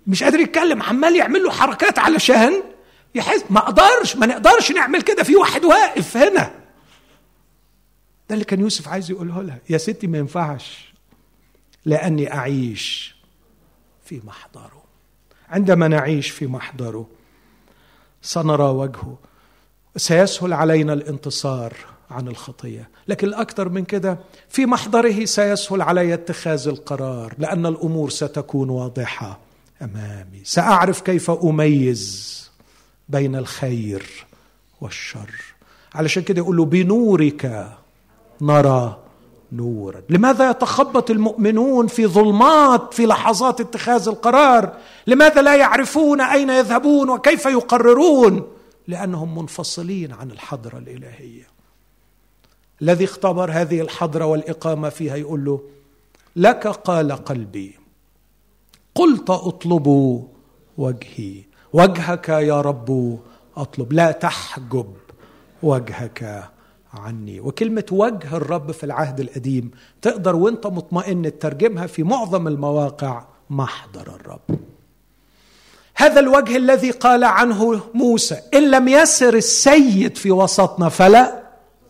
مش قادر يتكلم عمال يعمل له حركات علشان يحس ما أقدرش ما نقدرش نعمل كده في واحد واقف هنا. ده اللي كان يوسف عايز يقوله لها. يا ستي ما ينفعش لأني أعيش في محضره. عندما نعيش في محضره سنرى وجهه. سيسهل علينا الانتصار عن الخطية. لكن الأكثر من كده في محضره سيسهل علي اتخاذ القرار لأن الأمور ستكون واضحة أمامي. سأعرف كيف أميز بين الخير والشر. علشان كده يقول له بنورك نرى نورا. لماذا يتخبط المؤمنون في ظلمات في لحظات اتخاذ القرار؟ لماذا لا يعرفون أين يذهبون وكيف يقررون؟ لأنهم منفصلين عن الحضرة الإلهية. الذي اختبر هذه الحضرة والإقامة فيها يقول له لك قال قلبي قلت أطلب وجهي. وجهك يا رب أطلب لا تحجب وجهك عني. وكلمة وجه الرب في العهد القديم تقدر وانت مطمئن تترجمها في معظم المواقع محضر الرب. هذا الوجه الذي قال عنه موسى إن لم يسر السيد في وسطنا فلا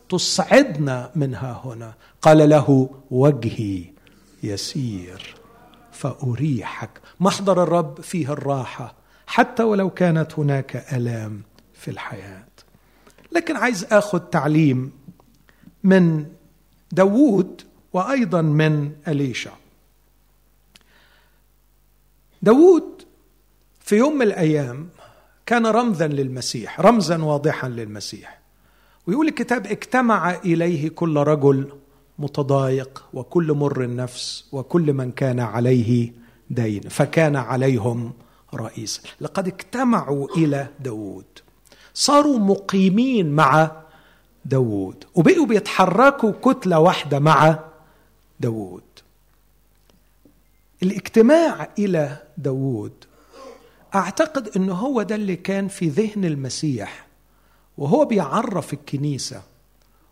تصعدنا منها هنا. قال له وجهي يسير فأريحك. محضر الرب فيه الراحة حتى ولو كانت هناك ألام في الحياة. لكن عايز اخذ تعليم من داوود وأيضا من إليشع. داوود في يوم من الأيام كان رمزا للمسيح رمزا واضحا للمسيح. ويقول الكتاب اجتمع إليه كل رجل متضايق وكل مر النفس وكل من كان عليه دين فكان عليهم رئيسا لقد اجتمعوا إلى داود صاروا مقيمين مع داود وبقوا بيتحركوا كتلة واحدة مع داود الاجتماع إلى داود أعتقد أنه هو ده اللي كان في ذهن المسيح. وهو بيعرف الكنيسة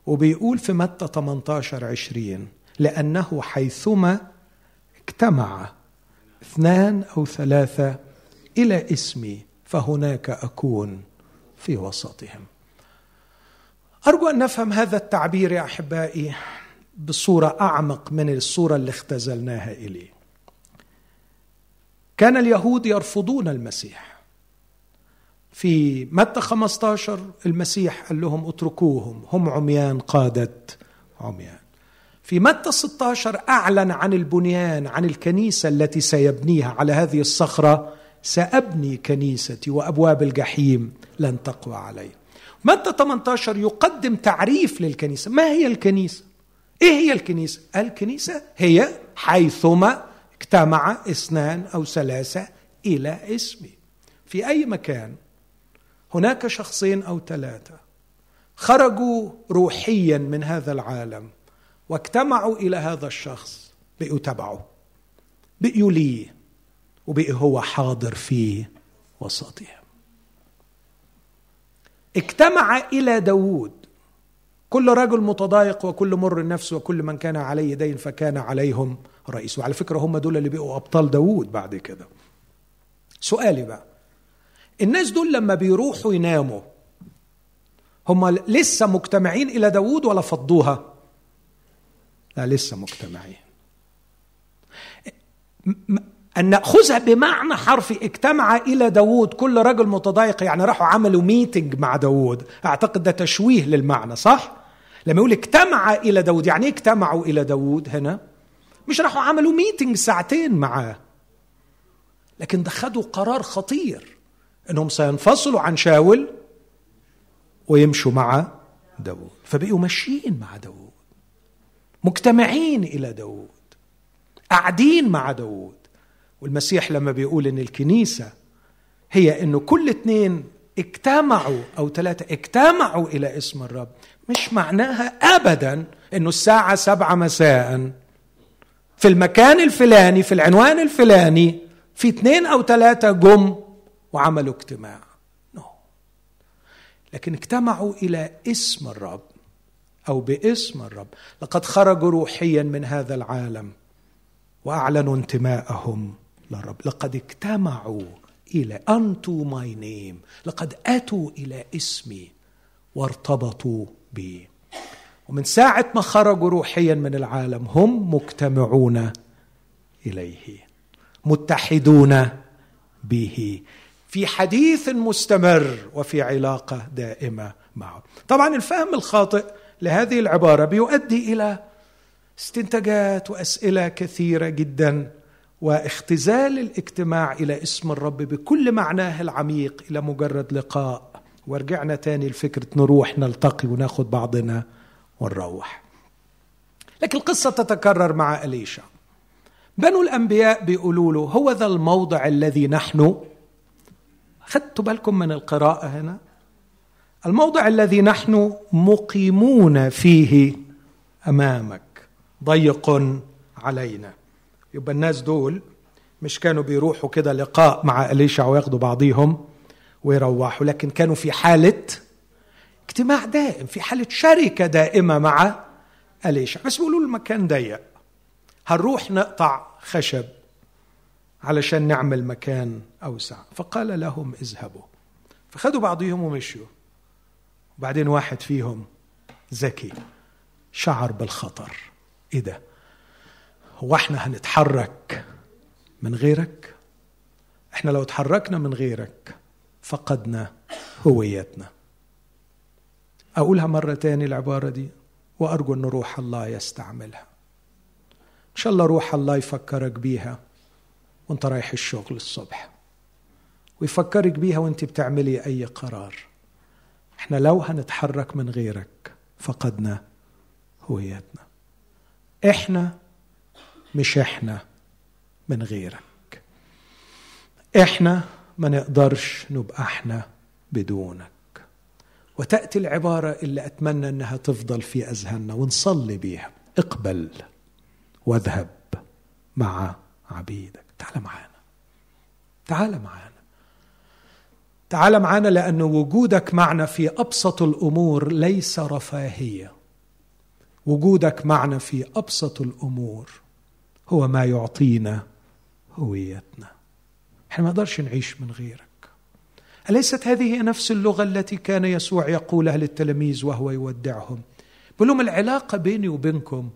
وبيقول في متى 18 20 لأنه حيثما اجتمع اثنان أو ثلاثة إلى اسمي فهناك أكون. في وسطهم. أرجو أن نفهم هذا التعبير يا أحبائي بصورة أعمق من الصورة اللي اختزلناها إليه. كان اليهود يرفضون المسيح. في متى 15 المسيح قال لهم اتركوهم هم عميان قادة عميان. في متى 16 أعلن عن البنيان عن الكنيسة التي سيبنيها على هذه الصخرة سأبني كنيستي وأبواب الجحيم لن تقوى علي متى 18 يقدم تعريف للكنيسة ما هي الكنيسة؟ إيه هي الكنيسة؟ الكنيسة هي حيثما اجتمع اثنان أو ثلاثة إلى اسمي في أي مكان هناك شخصين أو ثلاثة خرجوا روحيا من هذا العالم واجتمعوا إلى هذا الشخص بقوا تبعه بقوا ليه وبقي هو حاضر في وسطهم. اجتمع إلى داود كل رجل متضايق وكل مر النفس وكل من كان عليه دين فكان عليهم رئيس. وعلى فكرة هم دول اللي بقوا أبطال داود بعد كده. سؤالي بقى الناس دول لما بيروحوا يناموا هم لسه مجتمعين إلى داود ولا فضوها؟ لا لسه مجتمعين. أن نأخذها بمعنى حرفي. اجتمع إلى داود كل رجل متضايق يعني راحوا عملوا ميتنج مع داود أعتقد ده تشويه للمعنى صح؟ لما يقول اجتمع إلى داود يعني إيه اجتمعوا إلى داود هنا؟ مش راحوا عملوا ميتنج ساعتين معاه. لكن ده خدوا قرار خطير إنهم سينفصلوا عن شاول ويمشوا مع داود فبقوا ماشيين مع داود مجتمعين إلى داود قاعدين مع داود والمسيح لما بيقول إن الكنيسة هي إنه كل اتنين اجتمعوا أو ثلاثة اجتمعوا إلى اسم الرب مش معناها ابدا إنه الساعة سبعة مساء في المكان الفلاني في العنوان الفلاني في اثنين أو ثلاثة جم وعملوا اجتماع. No. لكن اجتمعوا إلى اسم الرب أو باسم الرب. لقد خرجوا روحيا من هذا العالم وأعلنوا انتماءهم. للرب لقد اجتمعوا إلى unto my name. لقد أتوا إلى اسمي وارتبطوا بي. ومن ساعة ما خرجوا روحيا من العالم هم مجتمعون إليه متحدون به. في حديث مستمر وفي علاقة دائمة معه. طبعا الفهم الخاطئ لهذه العبارة بيؤدي إلى استنتاجات وأسئلة كثيرة جدا. واختزال الاجتماع إلى اسم الرب بكل معناه العميق إلى مجرد لقاء. ورجعنا تاني لفكرة نروح نلتقي وناخد بعضنا ونروح. لكن القصة تتكرر مع إليشا. بنو الأنبياء بيقولوا له هو ذا الموضع الذي نحن؟ خدتوا بالكم من القراءة هنا؟ الموضع الذي نحن مقيمون فيه أمامك. ضيق علينا. يبقى الناس دول مش كانوا بيروحوا كده لقاء مع أليشع وياخدوا بعضيهم ويروحوا لكن كانوا في حالة اجتماع دائم في حالة شركة دائمة مع أليشع. بس بيقولوا المكان ضيق. هنروح نقطع خشب علشان نعمل مكان أوسع. فقال لهم اذهبوا. فخدوا بعضهم ومشوا. وبعدين واحد فيهم ذكي شعر بالخطر. إيه ده؟ هو إحنا هنتحرك من غيرك؟ إحنا لو اتحركنا من غيرك فقدنا هويتنا. أقولها مرة تاني العبارة دي وأرجو إن روح الله يستعملها. إن شاء الله روح الله يفكرك بيها وأنت رايح الشغل الصبح. ويفكرك بيها وأنت بتعملي أي قرار. إحنا لو هنتحرك من غيرك فقدنا هويتنا. إحنا مش إحنا من غيرك. إحنا ما نقدرش نبقى إحنا بدونك. وتأتي العبارة اللي أتمنى إنها تفضل في أذهاننا ونصلي بيها. اقبل واذهب مع عبيدك. تعال معانا. تعال معانا. تعال معانا لأن وجودك معنا في أبسط الأمور ليس رفاهية. وجودك معنا في أبسط الأمور هو ما يعطينا هويتنا. إحنا ما نقدرش نعيش من غيرك. أليست هذه نفس اللغة التي كان يسوع يقولها للتلاميذ وهو يودعهم؟ بقول لهم العلاقة بيني وبينكم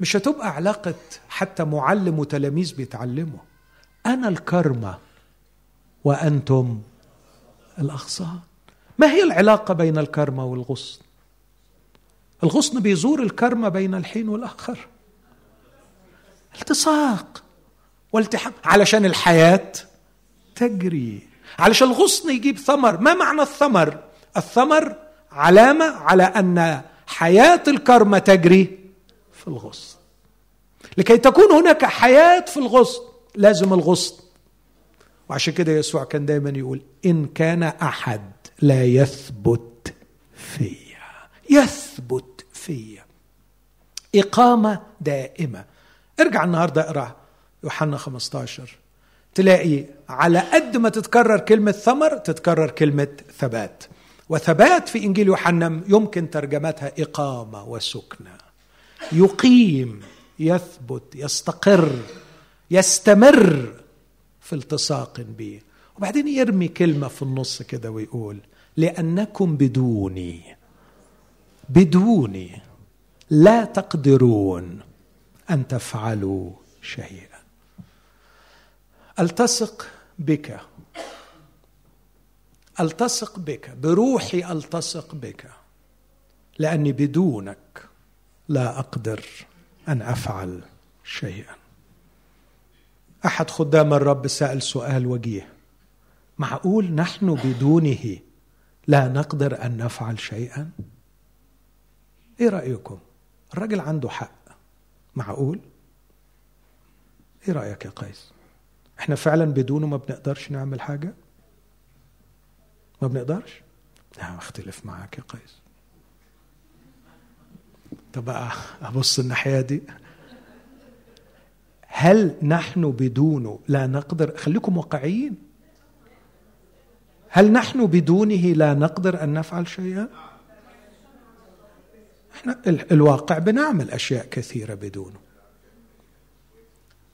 مش هتبقى علاقة حتى معلم وتلاميذ بيتعلموا. أنا الكرمة وأنتم الأغصان ما هي العلاقة بين الكرمة والغصن؟ الغصن بيزور الكرمة بين الحين والآخر. التصاق والتحام علشان الحياة تجري. علشان الغصن يجيب ثمر. ما معنى الثمر؟ الثمر علامة على أن حياة الكرمة تجري في الغصن. لكي تكون هناك حياة في الغصن لازم الغصن. وعشان كده يسوع كان دايما يقول إن كان أحد لا يثبت فيا. يثبت فيا. إقامة دائمة. ارجع النهارده اقرأ يوحنا 15 تلاقي على قد ما تتكرر كلمة ثمر تتكرر كلمة ثبات. وثبات في إنجيل يوحنا يمكن ترجمتها إقامة وسكنة. يقيم يثبت يستقر يستمر في التصاق به. وبعدين يرمي كلمة في النص كده ويقول لأنكم بدوني بدوني لا تقدرون. أن تفعلوا شيئا. ألتصق بك. ألتصق بك. بروحي ألتصق بك. لأني بدونك لا أقدر أن أفعل شيئا. أحد خدام الرب سأل سؤال وجيه. معقول نحن بدونه لا نقدر أن نفعل شيئا؟ إيه رأيكم؟ الراجل عنده حق. معقول؟ إيه رأيك يا قيس؟ إحنا فعلا بدونه ما بنقدرش نعمل حاجة؟ ما بنقدرش؟ لا أختلف معاك يا قيس. طب أبص الناحية دي. هل نحن بدونه لا نقدر خليكم واقعيين. هل نحن بدونه لا نقدر أن نفعل شيئا؟ إحنا الواقع بنعمل أشياء كثيرة بدونه.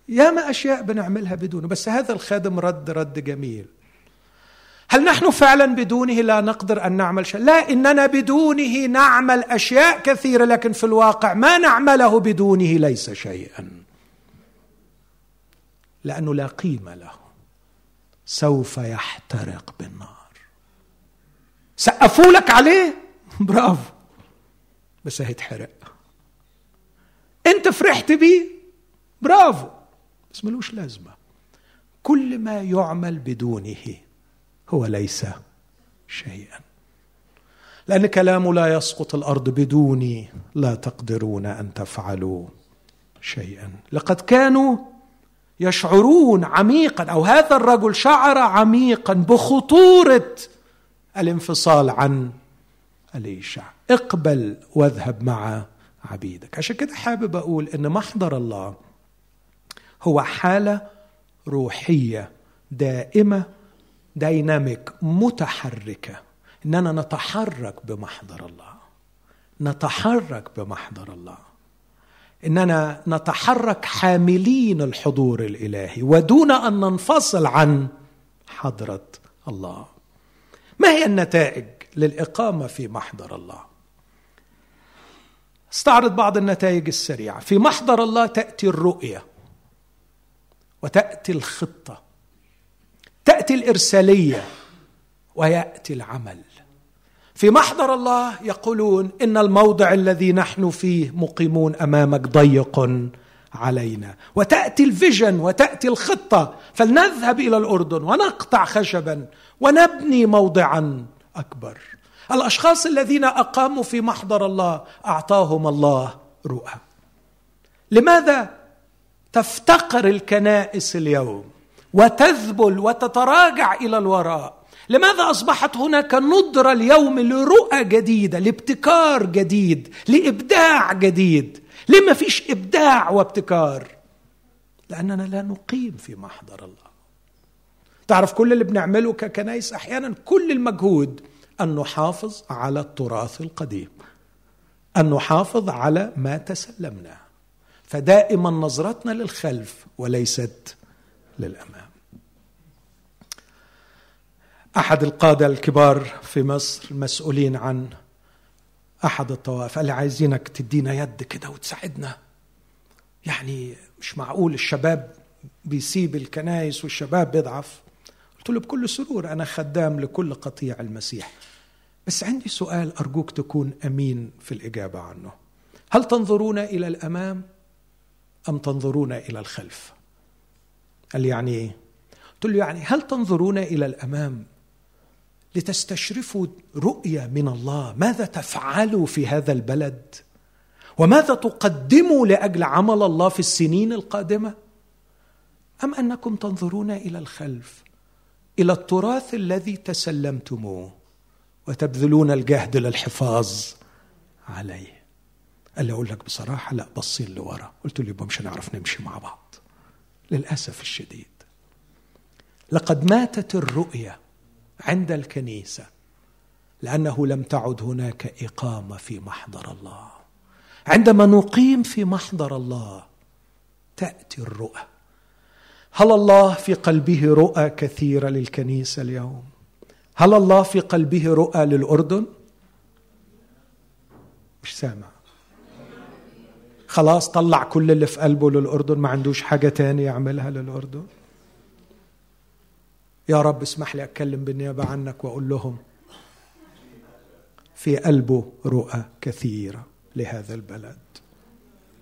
ياما أشياء بنعملها بدونه بس هذا الخادم رد رد جميل. هل نحن فعلا بدونه لا نقدر أن نعمل شيء؟ لا إننا بدونه نعمل أشياء كثيرة لكن في الواقع ما نعمله بدونه ليس شيئا. لأنه لا قيمة له. سوف يحترق بالنار. سقفوا لك عليه؟ برافو. بس هيتحرق. انت فرحت بيه؟ برافو. بس ملوش لازمة. كل ما يعمل بدونه هو ليس شيئا. لأن كلامه لا يسقط الأرض بدوني لا تقدرون أن تفعلوا شيئا. لقد كانوا يشعرون عميقا أو هذا الرجل شعر عميقا بخطورة الانفصال عن اليشع اقبل واذهب مع عبيدك. عشان كده حابب أقول إن محضر الله هو حالة روحية دائمة دايناميك متحركة. إننا نتحرك بمحضر الله. نتحرك بمحضر الله. إننا نتحرك حاملين الحضور الإلهي ودون أن ننفصل عن حضرة الله. ما هي النتائج للإقامة في محضر الله؟ استعرض بعض النتائج السريعة. في محضر الله تأتي الرؤية وتأتي الخطة تأتي الإرسالية ويأتي العمل. في محضر الله يقولون إن الموضع الذي نحن فيه مقيمون أمامك ضيق علينا. وتأتي الفيجن وتأتي الخطة. فلنذهب إلى الأردن ونقطع خشبا ونبني موضعا أكبر. الأشخاص الذين أقاموا في محضر الله أعطاهم الله رؤى. لماذا تفتقر الكنائس اليوم وتذبل وتتراجع إلى الوراء؟ لماذا أصبحت هناك ندرة اليوم لرؤى جديدة لابتكار جديد لإبداع جديد؟ ليه ما فيش إبداع وابتكار؟ لأننا لا نقيم في محضر الله. تعرف كل اللي بنعمله ككنايس أحيانا كل المجهود أن نحافظ على التراث القديم أن نحافظ على ما تسلمناه فدائما نظرتنا للخلف وليست للأمام. أحد القادة الكبار في مصر المسؤولين عن أحد الطوائف قال لي عايزينك تدينا يد كده وتساعدنا. يعني مش معقول الشباب بيسيب الكنايس والشباب بيضعف. قلت له بكل سرور أنا خدام لكل قطيع المسيح. بس عندي سؤال أرجوك تكون أمين في الإجابة عنه. هل تنظرون إلى الأمام أم تنظرون إلى الخلف؟ قال لي يعني إيه؟ قلت له يعني هل تنظرون إلى الأمام لتستشرفوا رؤيه من الله؟ ماذا تفعلوا في هذا البلد؟ وماذا تقدموا لأجل عمل الله في السنين القادمة؟ أم أنكم تنظرون إلى الخلف إلى التراث الذي تسلمتموه؟ وتبذلون الجهد للحفاظ عليه. قال لي أقول لك بصراحة لا بصين لورا. قلت له يبقى مش هنعرف نمشي مع بعض. للأسف الشديد. لقد ماتت الرؤيه عند الكنيسة لأنه لم تعد هناك اقامه في محضر الله. عندما نقيم في محضر الله تأتي الرؤى. هل الله في قلبه رؤى كثيرة للكنيسة اليوم؟ هل الله في قلبه رؤى للأردن؟ مش سامع. خلاص طلع كل اللي في قلبه للأردن ما عندوش حاجة تانية يعملها للأردن؟ يا رب اسمح لي أتكلم بالنيابة عنك وأقول لهم في قلبه رؤى كثيرة لهذا البلد.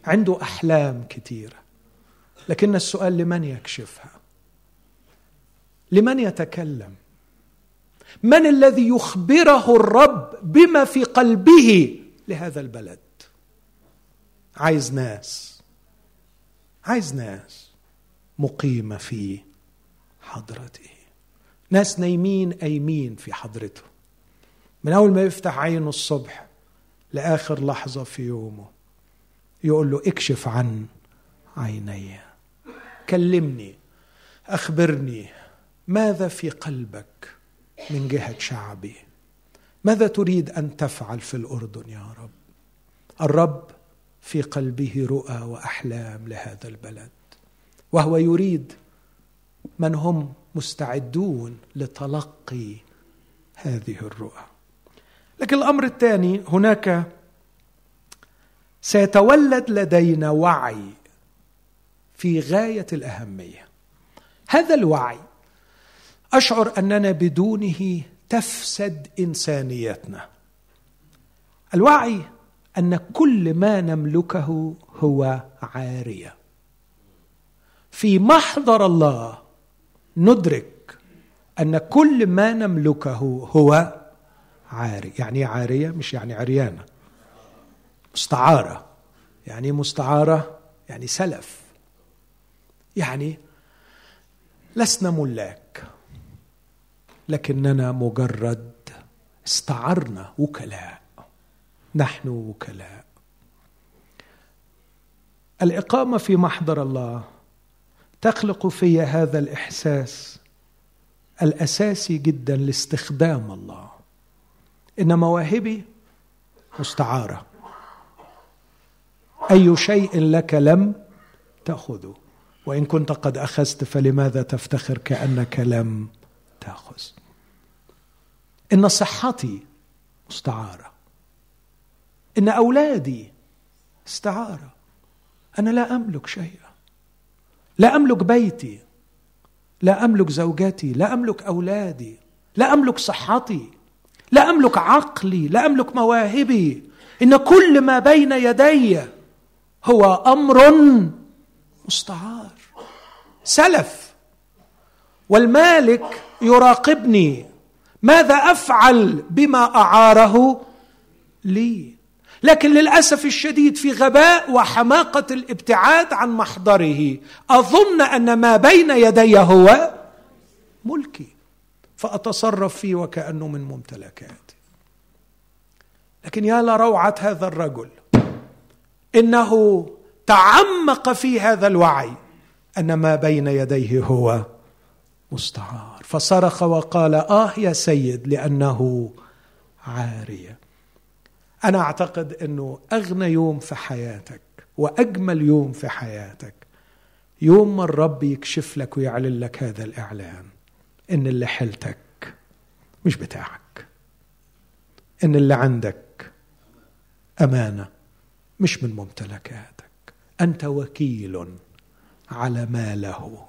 عنده أحلام كثيرة لكن السؤال لمن يكشفها؟ لمن يتكلم؟ من الذي يخبره الرب بما في قلبه لهذا البلد؟ عايز ناس. عايز ناس مقيمة في حضرته. ناس نايمين قايمين في حضرته. من أول ما يفتح عينه الصبح لآخر لحظة في يومه يقول له اكشف عن عيني. كلمني أخبرني ماذا في قلبك؟ من جهة شعبي. ماذا تريد أن تفعل في الأردن يا رب؟ الرب في قلبه رؤى وأحلام لهذا البلد. وهو يريد من هم مستعدون لتلقي هذه الرؤى. لكن الأمر الثاني هناك سيتولد لدينا وعي في غاية الأهمية. هذا الوعي أشعر أننا بدونه تفسد إنسانيتنا. الوعي أن كل ما نملكه هو عارية. في محضر الله ندرك أن كل ما نملكه هو عاري يعني عارية مش يعني عريانة. مستعارة. يعني مستعارة يعني سلف. يعني لسنا ملاك. لكننا مجرد استعرنا وكلاء. نحن وكلاء. الإقامة في محضر الله تخلق في هذا الإحساس الأساسي جدا لاستخدام الله. إن مواهبي مستعارة. أي شيء لك لم تأخذه. وإن كنت قد أخذت فلماذا تفتخر كأنك لم تأخذ؟ إن صحتي مستعارة. إن أولادي استعارة. أنا لا أملك شيئا. لا أملك بيتي. لا أملك زوجتي. لا أملك أولادي. لا أملك صحتي. لا أملك عقلي. لا أملك مواهبي. إن كل ما بين يدي هو أمر مستعار. سلف والمالك يراقبني. ماذا أفعل بما أعاره لي؟ لكن للأسف الشديد في غباء وحماقة الابتعاد عن محضره. أظن أن ما بين يدي هو ملكي. فأتصرف فيه وكأنه من ممتلكاتي. لكن يا لروعة هذا الرجل إنه تعمق في هذا الوعي أن ما بين يديه هو مستعار فصرخ وقال آه يا سيد لأنه عاريه أنا أعتقد إنه أغنى يوم في حياتك وأجمل يوم في حياتك يوم ما الرب يكشف لك ويعلن لك هذا الإعلان إن اللي حيلتك مش بتاعك إن اللي عندك أمانة مش من ممتلكاتك أنت وكيل على ما له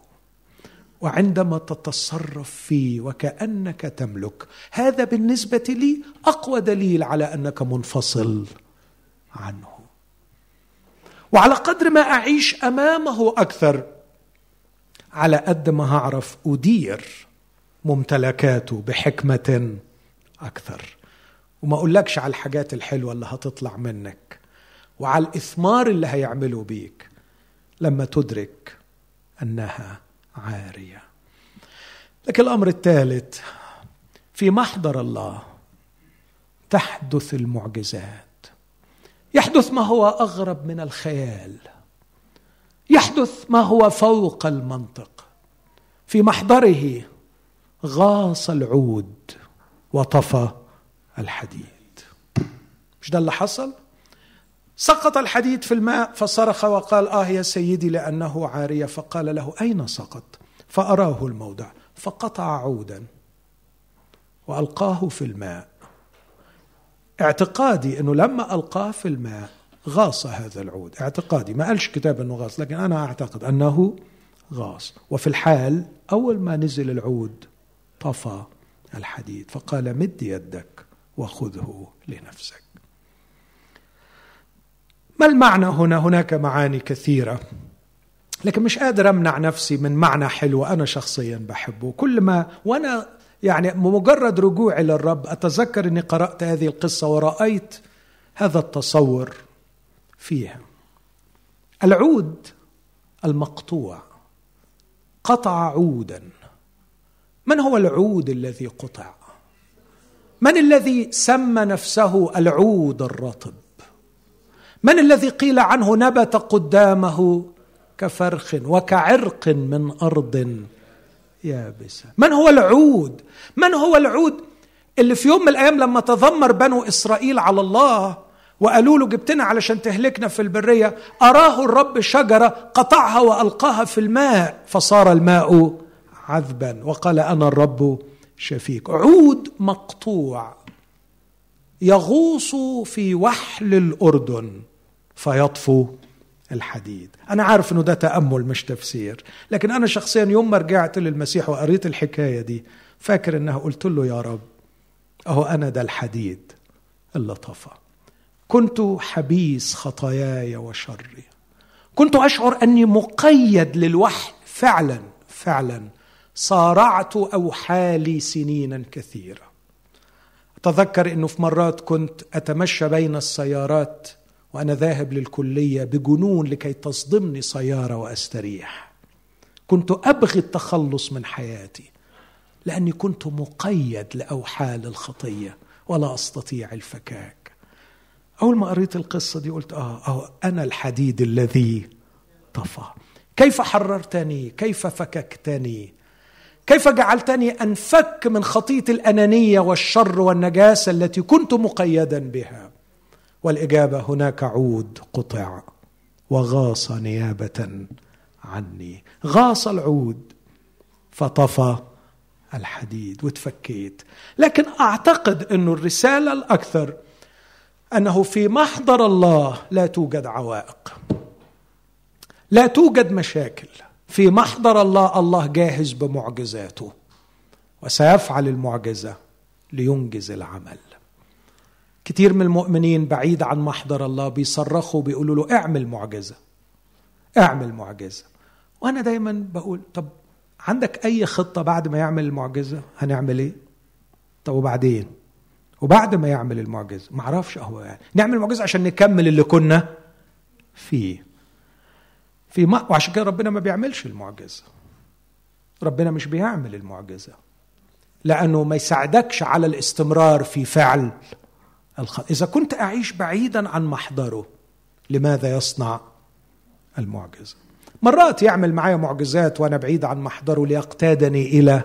وعندما تتصرف فيه وكأنك تملك هذا بالنسبة لي أقوى دليل على أنك منفصل عنه. وعلى قدر ما أعيش أمامه أكثر على قد ما هعرف أدير ممتلكاته بحكمة أكثر. وما أقولكش على الحاجات الحلوة اللي هتطلع منك وعلى الإثمار اللي هيعملوا بيك لما تدرك أنها عارية. لكن الأمر الثالث في محضر الله تحدث المعجزات. يحدث ما هو أغرب من الخيال. يحدث ما هو فوق المنطق. في محضره غاص العود وطفى الحديد. مش ده اللي حصل؟ سقط الحديد في الماء فصرخ وقال آه يا سيدي لأنه عاريه فقال له أين سقط؟ فأراه الموضع فقطع عودا وألقاه في الماء. اعتقادي إنه لما ألقاه في الماء غاص هذا العود. اعتقادي ما قالش كتاب إنه غاص لكن أنا أعتقد أنه غاص. وفي الحال أول ما نزل العود طفى الحديد فقال مد يدك وخذه لنفسك. ما المعنى هنا؟ هناك معاني كثيرة. لكن مش قادر أمنع نفسي من معنى حلو أنا شخصيا بحبه. كل ما وأنا يعني مجرد رجوعي للرب أتذكر إني قرأت هذه القصة ورأيت هذا التصور فيها. العود المقطوع قطع عودا. من هو العود الذي قطع؟ من الذي سمى نفسه العود الرطب؟ من الذي قيل عنه نبت قدامه كفرخ وكعرق من أرض يابسة؟ من هو العود؟ من هو العود اللي في يوم من الأيام لما تذمر بنو إسرائيل على الله وقالوا له جبتنا علشان تهلكنا في البرية أراه الرب شجرة قطعها وألقاها في الماء فصار الماء عذبا وقال أنا الرب شفيك عود مقطوع. يغوص في وحل الأردن فيطفو الحديد. أنا عارف إنه ده تأمل مش تفسير لكن أنا شخصيا يوم ما رجعت للمسيح وقريت الحكاية دي فاكر إنها قلت له يا رب أهو أنا ده الحديد اللي طفى. كنت حبيس خطاياي وشري. كنت أشعر أني مقيد للوحل فعلا فعلا صارعت أوحالي سنينا كثيره اتذكر إنه في مرات كنت أتمشى بين السيارات وأنا ذاهب للكلية بجنون لكي تصدمني سيارة وأستريح. كنت أبغي التخلص من حياتي لأني كنت مقيد لأوحال الخطية ولا أستطيع الفكاك. أول ما قريت القصة دي قلت آه آه أنا الحديد الذي طفى. كيف حررتني؟ كيف فككتني؟ كيف جعلتني انفك من خطية الأنانية والشر والنجاسة التي كنت مقيدا بها؟ والإجابة هناك عود قطع وغاص نيابة عني. غاص العود فطفى الحديد وتفكيت. لكن أعتقد أن الرسالة الأكثر أنه في محضر الله لا توجد عوائق لا توجد مشاكل. في محضر الله الله جاهز بمعجزاته. وسيفعل المعجزة لينجز العمل. كتير من المؤمنين بعيد عن محضر الله بيصرخوا بيقولوا له اعمل معجزة اعمل معجزة. وأنا دايما بقول طب عندك أي خطة بعد ما يعمل المعجزة؟ هنعمل إيه؟ طب وبعدين؟ وبعد ما يعمل المعجزة ما أعرفش أهو يعني. نعمل المعجزه عشان نكمل اللي كنا فيه. في ما وعشان كده ربنا ما بيعملش المعجزة. ربنا مش بيعمل المعجزة. لأنه ما يساعدكش على الاستمرار في فعل الخ... إذا كنت أعيش بعيدا عن محضره لماذا يصنع المعجزة؟ مرات يعمل معايا معجزات وأنا بعيد عن محضره ليقتادني إلى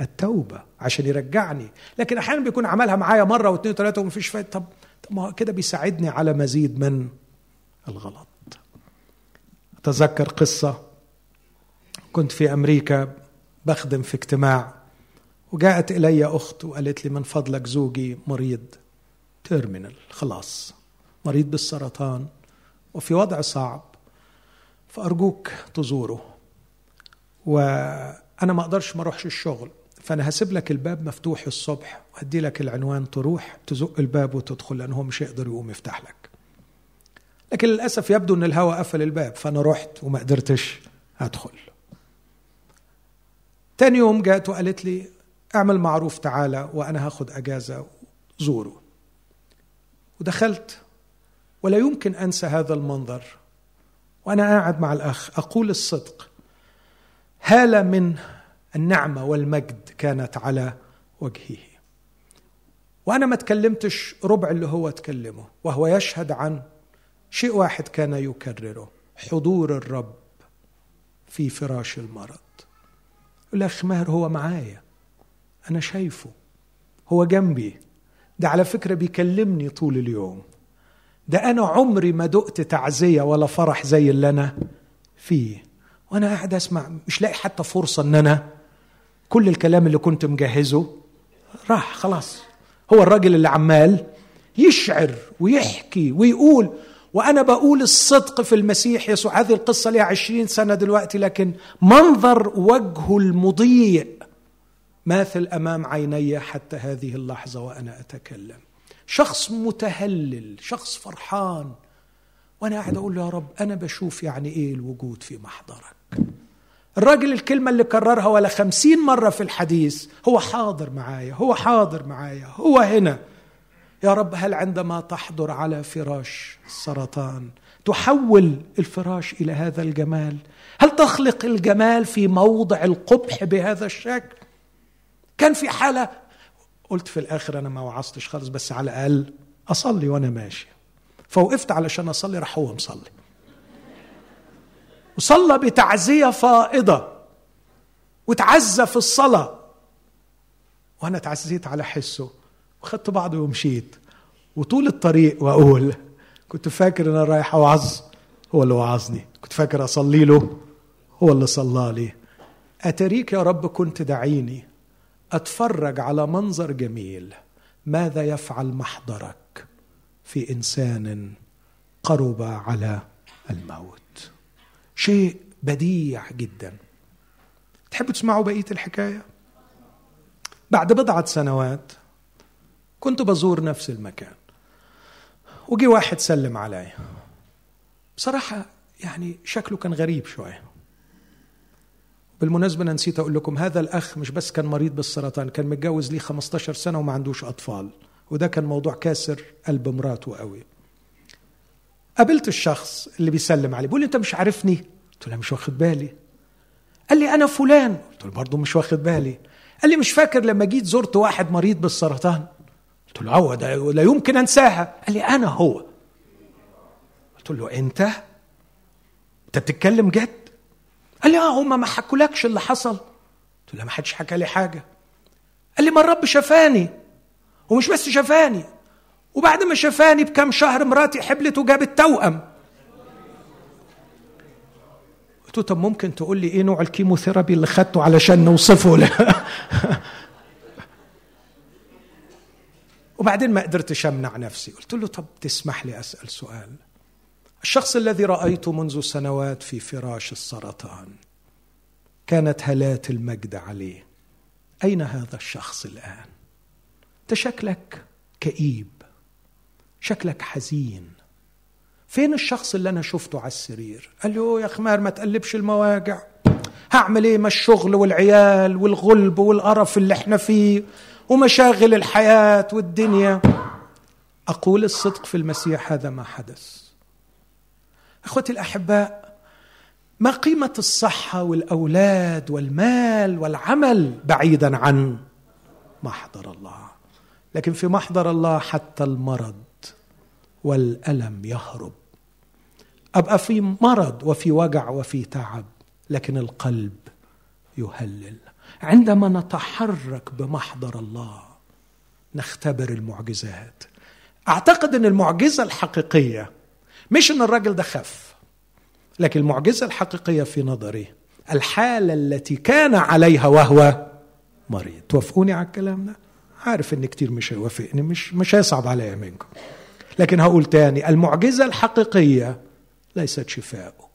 التوبة عشان يرجعني. لكن أحيانا بيكون عملها معايا مرة واثنين وثلاثة ومفيش فايدة. طب طب ما كده بيساعدني على مزيد من الغلط. اتذكر قصة. كنت في أمريكا بخدم في اجتماع وجاءت إلي أخت وقالت لي من فضلك زوجي مريض تيرمينال خلاص مريض بالسرطان وفي وضع صعب فأرجوك تزوره. وأنا ما أقدرش ما أروحش الشغل فأنا هسيب لك الباب مفتوح الصبح وأدي لك العنوان تروح تزق الباب وتدخل لأنه هو مش هيقدر يقوم يفتح لك. لكن للأسف يبدو أن الهواء قفل الباب فأنا رحت وما قدرتش أدخل. تاني يوم جات وقالت لي اعمل معروف تعالى وأنا هاخد أجازة زوره. ودخلت ولا يمكن أنسى هذا المنظر. وأنا قاعد مع الأخ أقول الصدق هاله من النعمة والمجد كانت على وجهه. وأنا ما تكلمتش ربع اللي هو تكلمه وهو يشهد عن شيء واحد كان يكرره حضور الرب في فراش المرض. الاخ ماهر هو معايا. أنا شايفه. هو جنبي. ده على فكرة بيكلمني طول اليوم. ده أنا عمري ما دقت تعزية ولا فرح زي اللي أنا فيه. وأنا قاعد أسمع مش لاقي حتى فرصة إن أنا كل الكلام اللي كنت مجهزه راح خلاص. هو الراجل اللي عمال يشعر ويحكي ويقول وأنا بقول الصدق في المسيح يسوع. هذه القصة لها عشرين سنة دلوقتي لكن منظر وجهه المضيء ماثل أمام عيني حتى هذه اللحظة وأنا أتكلم. شخص متهلل شخص فرحان. وأنا قاعد أقول يا رب أنا بشوف يعني إيه الوجود في محضرك؟ الراجل الكلمة اللي كررها ولا خمسين مرة في الحديث هو حاضر معايا هو حاضر معايا هو هنا. يا رب هل عندما تحضر على فراش السرطان تحول الفراش إلى هذا الجمال؟ هل تخلق الجمال في موضع القبح بهذا الشكل؟ كان في حالة قلت في الآخر أنا ما وعظتش خالص بس على الأقل أصلي وأنا ماشي. فوقفت علشان أصلي راح هو مصلي. وصلى بتعزية فائضة وتعزى في الصلاة. وأنا تعزيت على حسه. وخدت بعضي ومشيت. وطول الطريق وأقول كنت فاكر إن أنا رايح أوعظ هو اللي وعظني. كنت فاكر أصلي له هو اللي صلى لي. أتريك يا رب كنت دعيني أتفرج على منظر جميل. ماذا يفعل محضرك في إنسان قرب على الموت؟ شيء بديع جدا. تحبوا تسمعوا بقية الحكاية؟ بعد بضعة سنوات كنت بزور نفس المكان. وجي واحد سلم عليا بصراحة يعني شكله كان غريب شوية. بالمناسبة أنا نسيت أقول لكم هذا الأخ مش بس كان مريض بالسرطان كان متجوز ليه 15 سنة وما عندوش أطفال. وده كان موضوع كاسر قلب مراته قوي. قابلت الشخص اللي بيسلم عليه بيقول لي أنت مش عارفني؟ قلت له مش واخد بالي. قال لي أنا فلان. قلت له برضه مش واخد بالي. قال لي مش فاكر لما جيت زرت واحد مريض بالسرطان. قلت له هو ده لا يمكن أنساها. قال لي أنا هو. قلت له أنت؟ أنت بتتكلم جد؟ قال لي آه هم ما حكولكش اللي حصل. قلت له ما حدش حكى لي حاجة. قال لي ما الرب شفاني ومش بس شفاني وبعد ما شفاني بكم شهر مراتي حبلت وجابت توأم. قلت له طب ممكن تقول لي إيه نوع الكيموثيرابي اللي خدته علشان نوصفه وبعدين ما قدرتش امنع نفسي. قلت له طب تسمح لي أسأل سؤال. الشخص الذي رايته منذ سنوات في فراش السرطان كانت هالات المجد عليه. أين هذا الشخص الآن؟ أنت شكلك كئيب شكلك حزين. فين الشخص اللي أنا شفته على السرير؟ قال له يا خمار ما تقلبش المواجع. هعمل إيه ما الشغل والعيال والغلب والقرف اللي إحنا فيه؟ ومشاغل الحياة والدنيا. أقول الصدق في المسيح هذا ما حدث. أخوتي الأحباء ما قيمة الصحة والأولاد والمال والعمل بعيدا عن محضر الله. لكن في محضر الله حتى المرض والألم يهرب. أبقى في مرض وفي وجع وفي تعب لكن القلب يهلل. عندما نتحرك بمحضر الله نختبر المعجزات. أعتقد إن المعجزة الحقيقية مش إن الراجل ده خف لكن المعجزة الحقيقية في نظري الحالة التي كان عليها وهو مريض. توافقوني على الكلام ده؟ عارف ان كتير مش هيوافقني مش مش هيصعب عليا منكم. لكن هقول تاني المعجزة الحقيقية ليست شفاؤه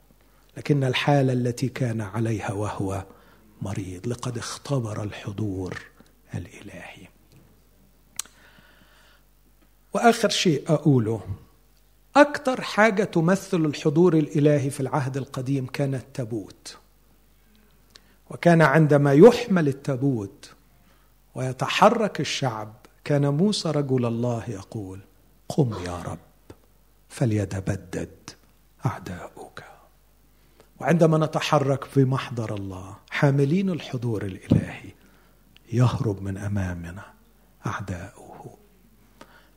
لكن الحالة التي كان عليها وهو مريض لقد اختبر الحضور الإلهي. وآخر شيء أقوله أكثر حاجة تمثل الحضور الإلهي في العهد القديم كان التابوت وكان عندما يحمل التابوت ويتحرك الشعب كان موسى رجل الله يقول قم يا رب فليتبدد أعداؤك. وعندما نتحرك في محضر الله حاملين الحضور الإلهي يهرب من أمامنا أعداؤه.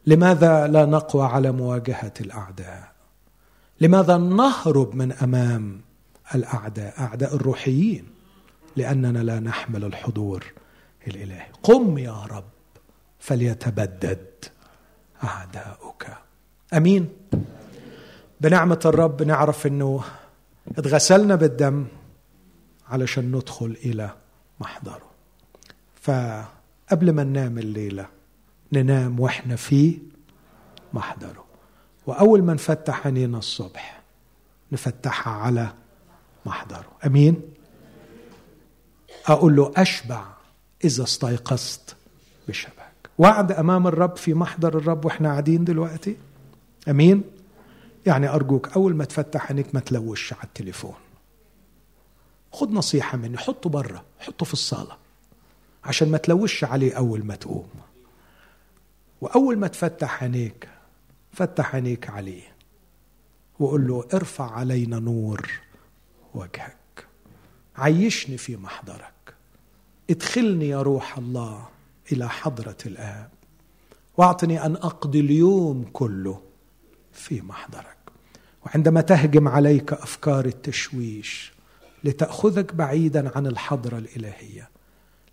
لماذا لا نقوى على مواجهة الأعداء؟ لماذا نهرب من أمام الأعداء أعداء الروحيين؟ لأننا لا نحمل الحضور الإلهي. قم يا رب فليتبدد أعداؤك. أمين. بنعمة الرب نعرف إنه اتغسلنا بالدم علشان ندخل إلى محضره. فقبل ما ننام الليلة ننام وإحنا في محضره. وأول ما نفتح عينينا الصبح نفتحها على محضره. أمين؟ أقول له أشبع إذا استيقظت بشبك وعد أمام الرب في محضر الرب وإحنا قاعدين دلوقتي؟ أمين؟ يعني أرجوك أول ما تفتح عينيك ما تلوش على التليفون. خد نصيحة مني حطه بره حطه في الصالة عشان ما تلوش عليه أول ما تقوم. وأول ما تفتح عينيك فتح عينيك عليه وقول له ارفع علينا نور وجهك. عيشني في محضرك. ادخلني يا روح الله إلى حضرة الآب. واعطني أن أقضي اليوم كله في محضرك. وعندما تهجم عليك أفكار التشويش لتأخذك بعيدا عن الحضرة الإلهية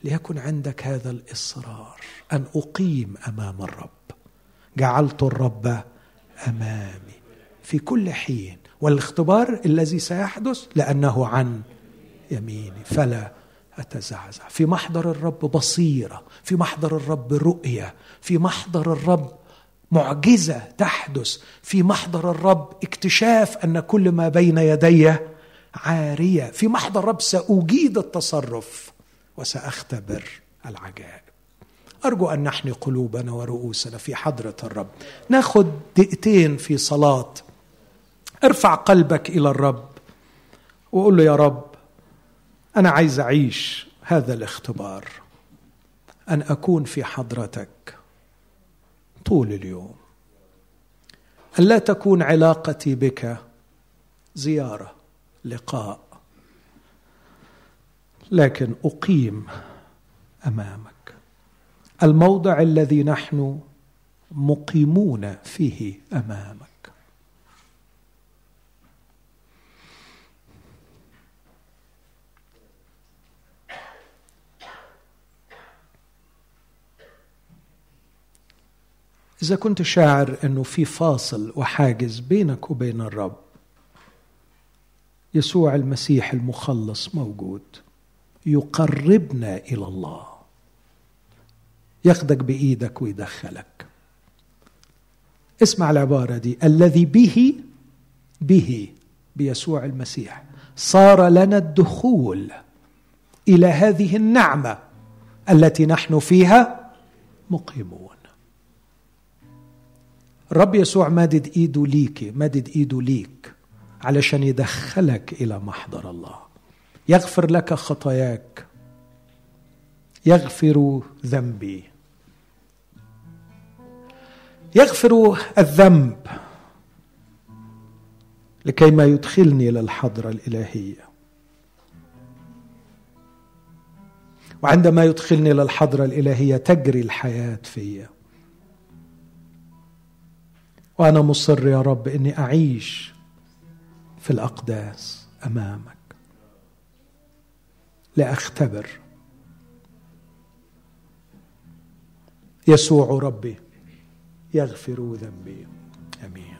ليكن عندك هذا الإصرار أن أقيم أمام الرب. جعلت الرب أمامي في كل حين والاختبار الذي سيحدث لأنه عن يميني فلا أتزعزع. في محضر الرب بصيرة في محضر الرب رؤية في محضر الرب معجزة تحدث في محضر الرب اكتشاف أن كل ما بين يدي عارية. في محضر الرب سأجيد التصرف وسأختبر العجائب. أرجو أن نحني قلوبنا ورؤوسنا في حضرة الرب. ناخذ دقيقتين في صلاة. ارفع قلبك إلى الرب وقول له يا رب أنا عايز أعيش هذا الاختبار. أن أكون في حضرتك. طول اليوم. ان لا تكون علاقتي بك زيارة لقاء. لكن أقيم أمامك. الموضع الذي نحن مقيمون فيه أمامك. إذا كنت شاعر أنه في فاصل وحاجز بينك وبين الرب يسوع المسيح المخلص موجود يقربنا إلى الله ياخدك بإيدك ويدخلك. اسمع العبارة دي الذي به به بيسوع المسيح صار لنا الدخول إلى هذه النعمة التي نحن فيها مقيمون. الرب يسوع مادد إيده ليك مادد إيده ليك علشان يدخلك إلى محضر الله. يغفر لك خطاياك. يغفر ذنبي. يغفر الذنب لكي ما يدخلني إلى الحضرة الإلهية. وعندما يدخلني إلى الحضرة الإلهية تجري الحياة فيا. وأنا مصر يا رب إني أعيش في الأقداس أمامك. لاختبر يسوع ربي يغفر ذنبي. آمين.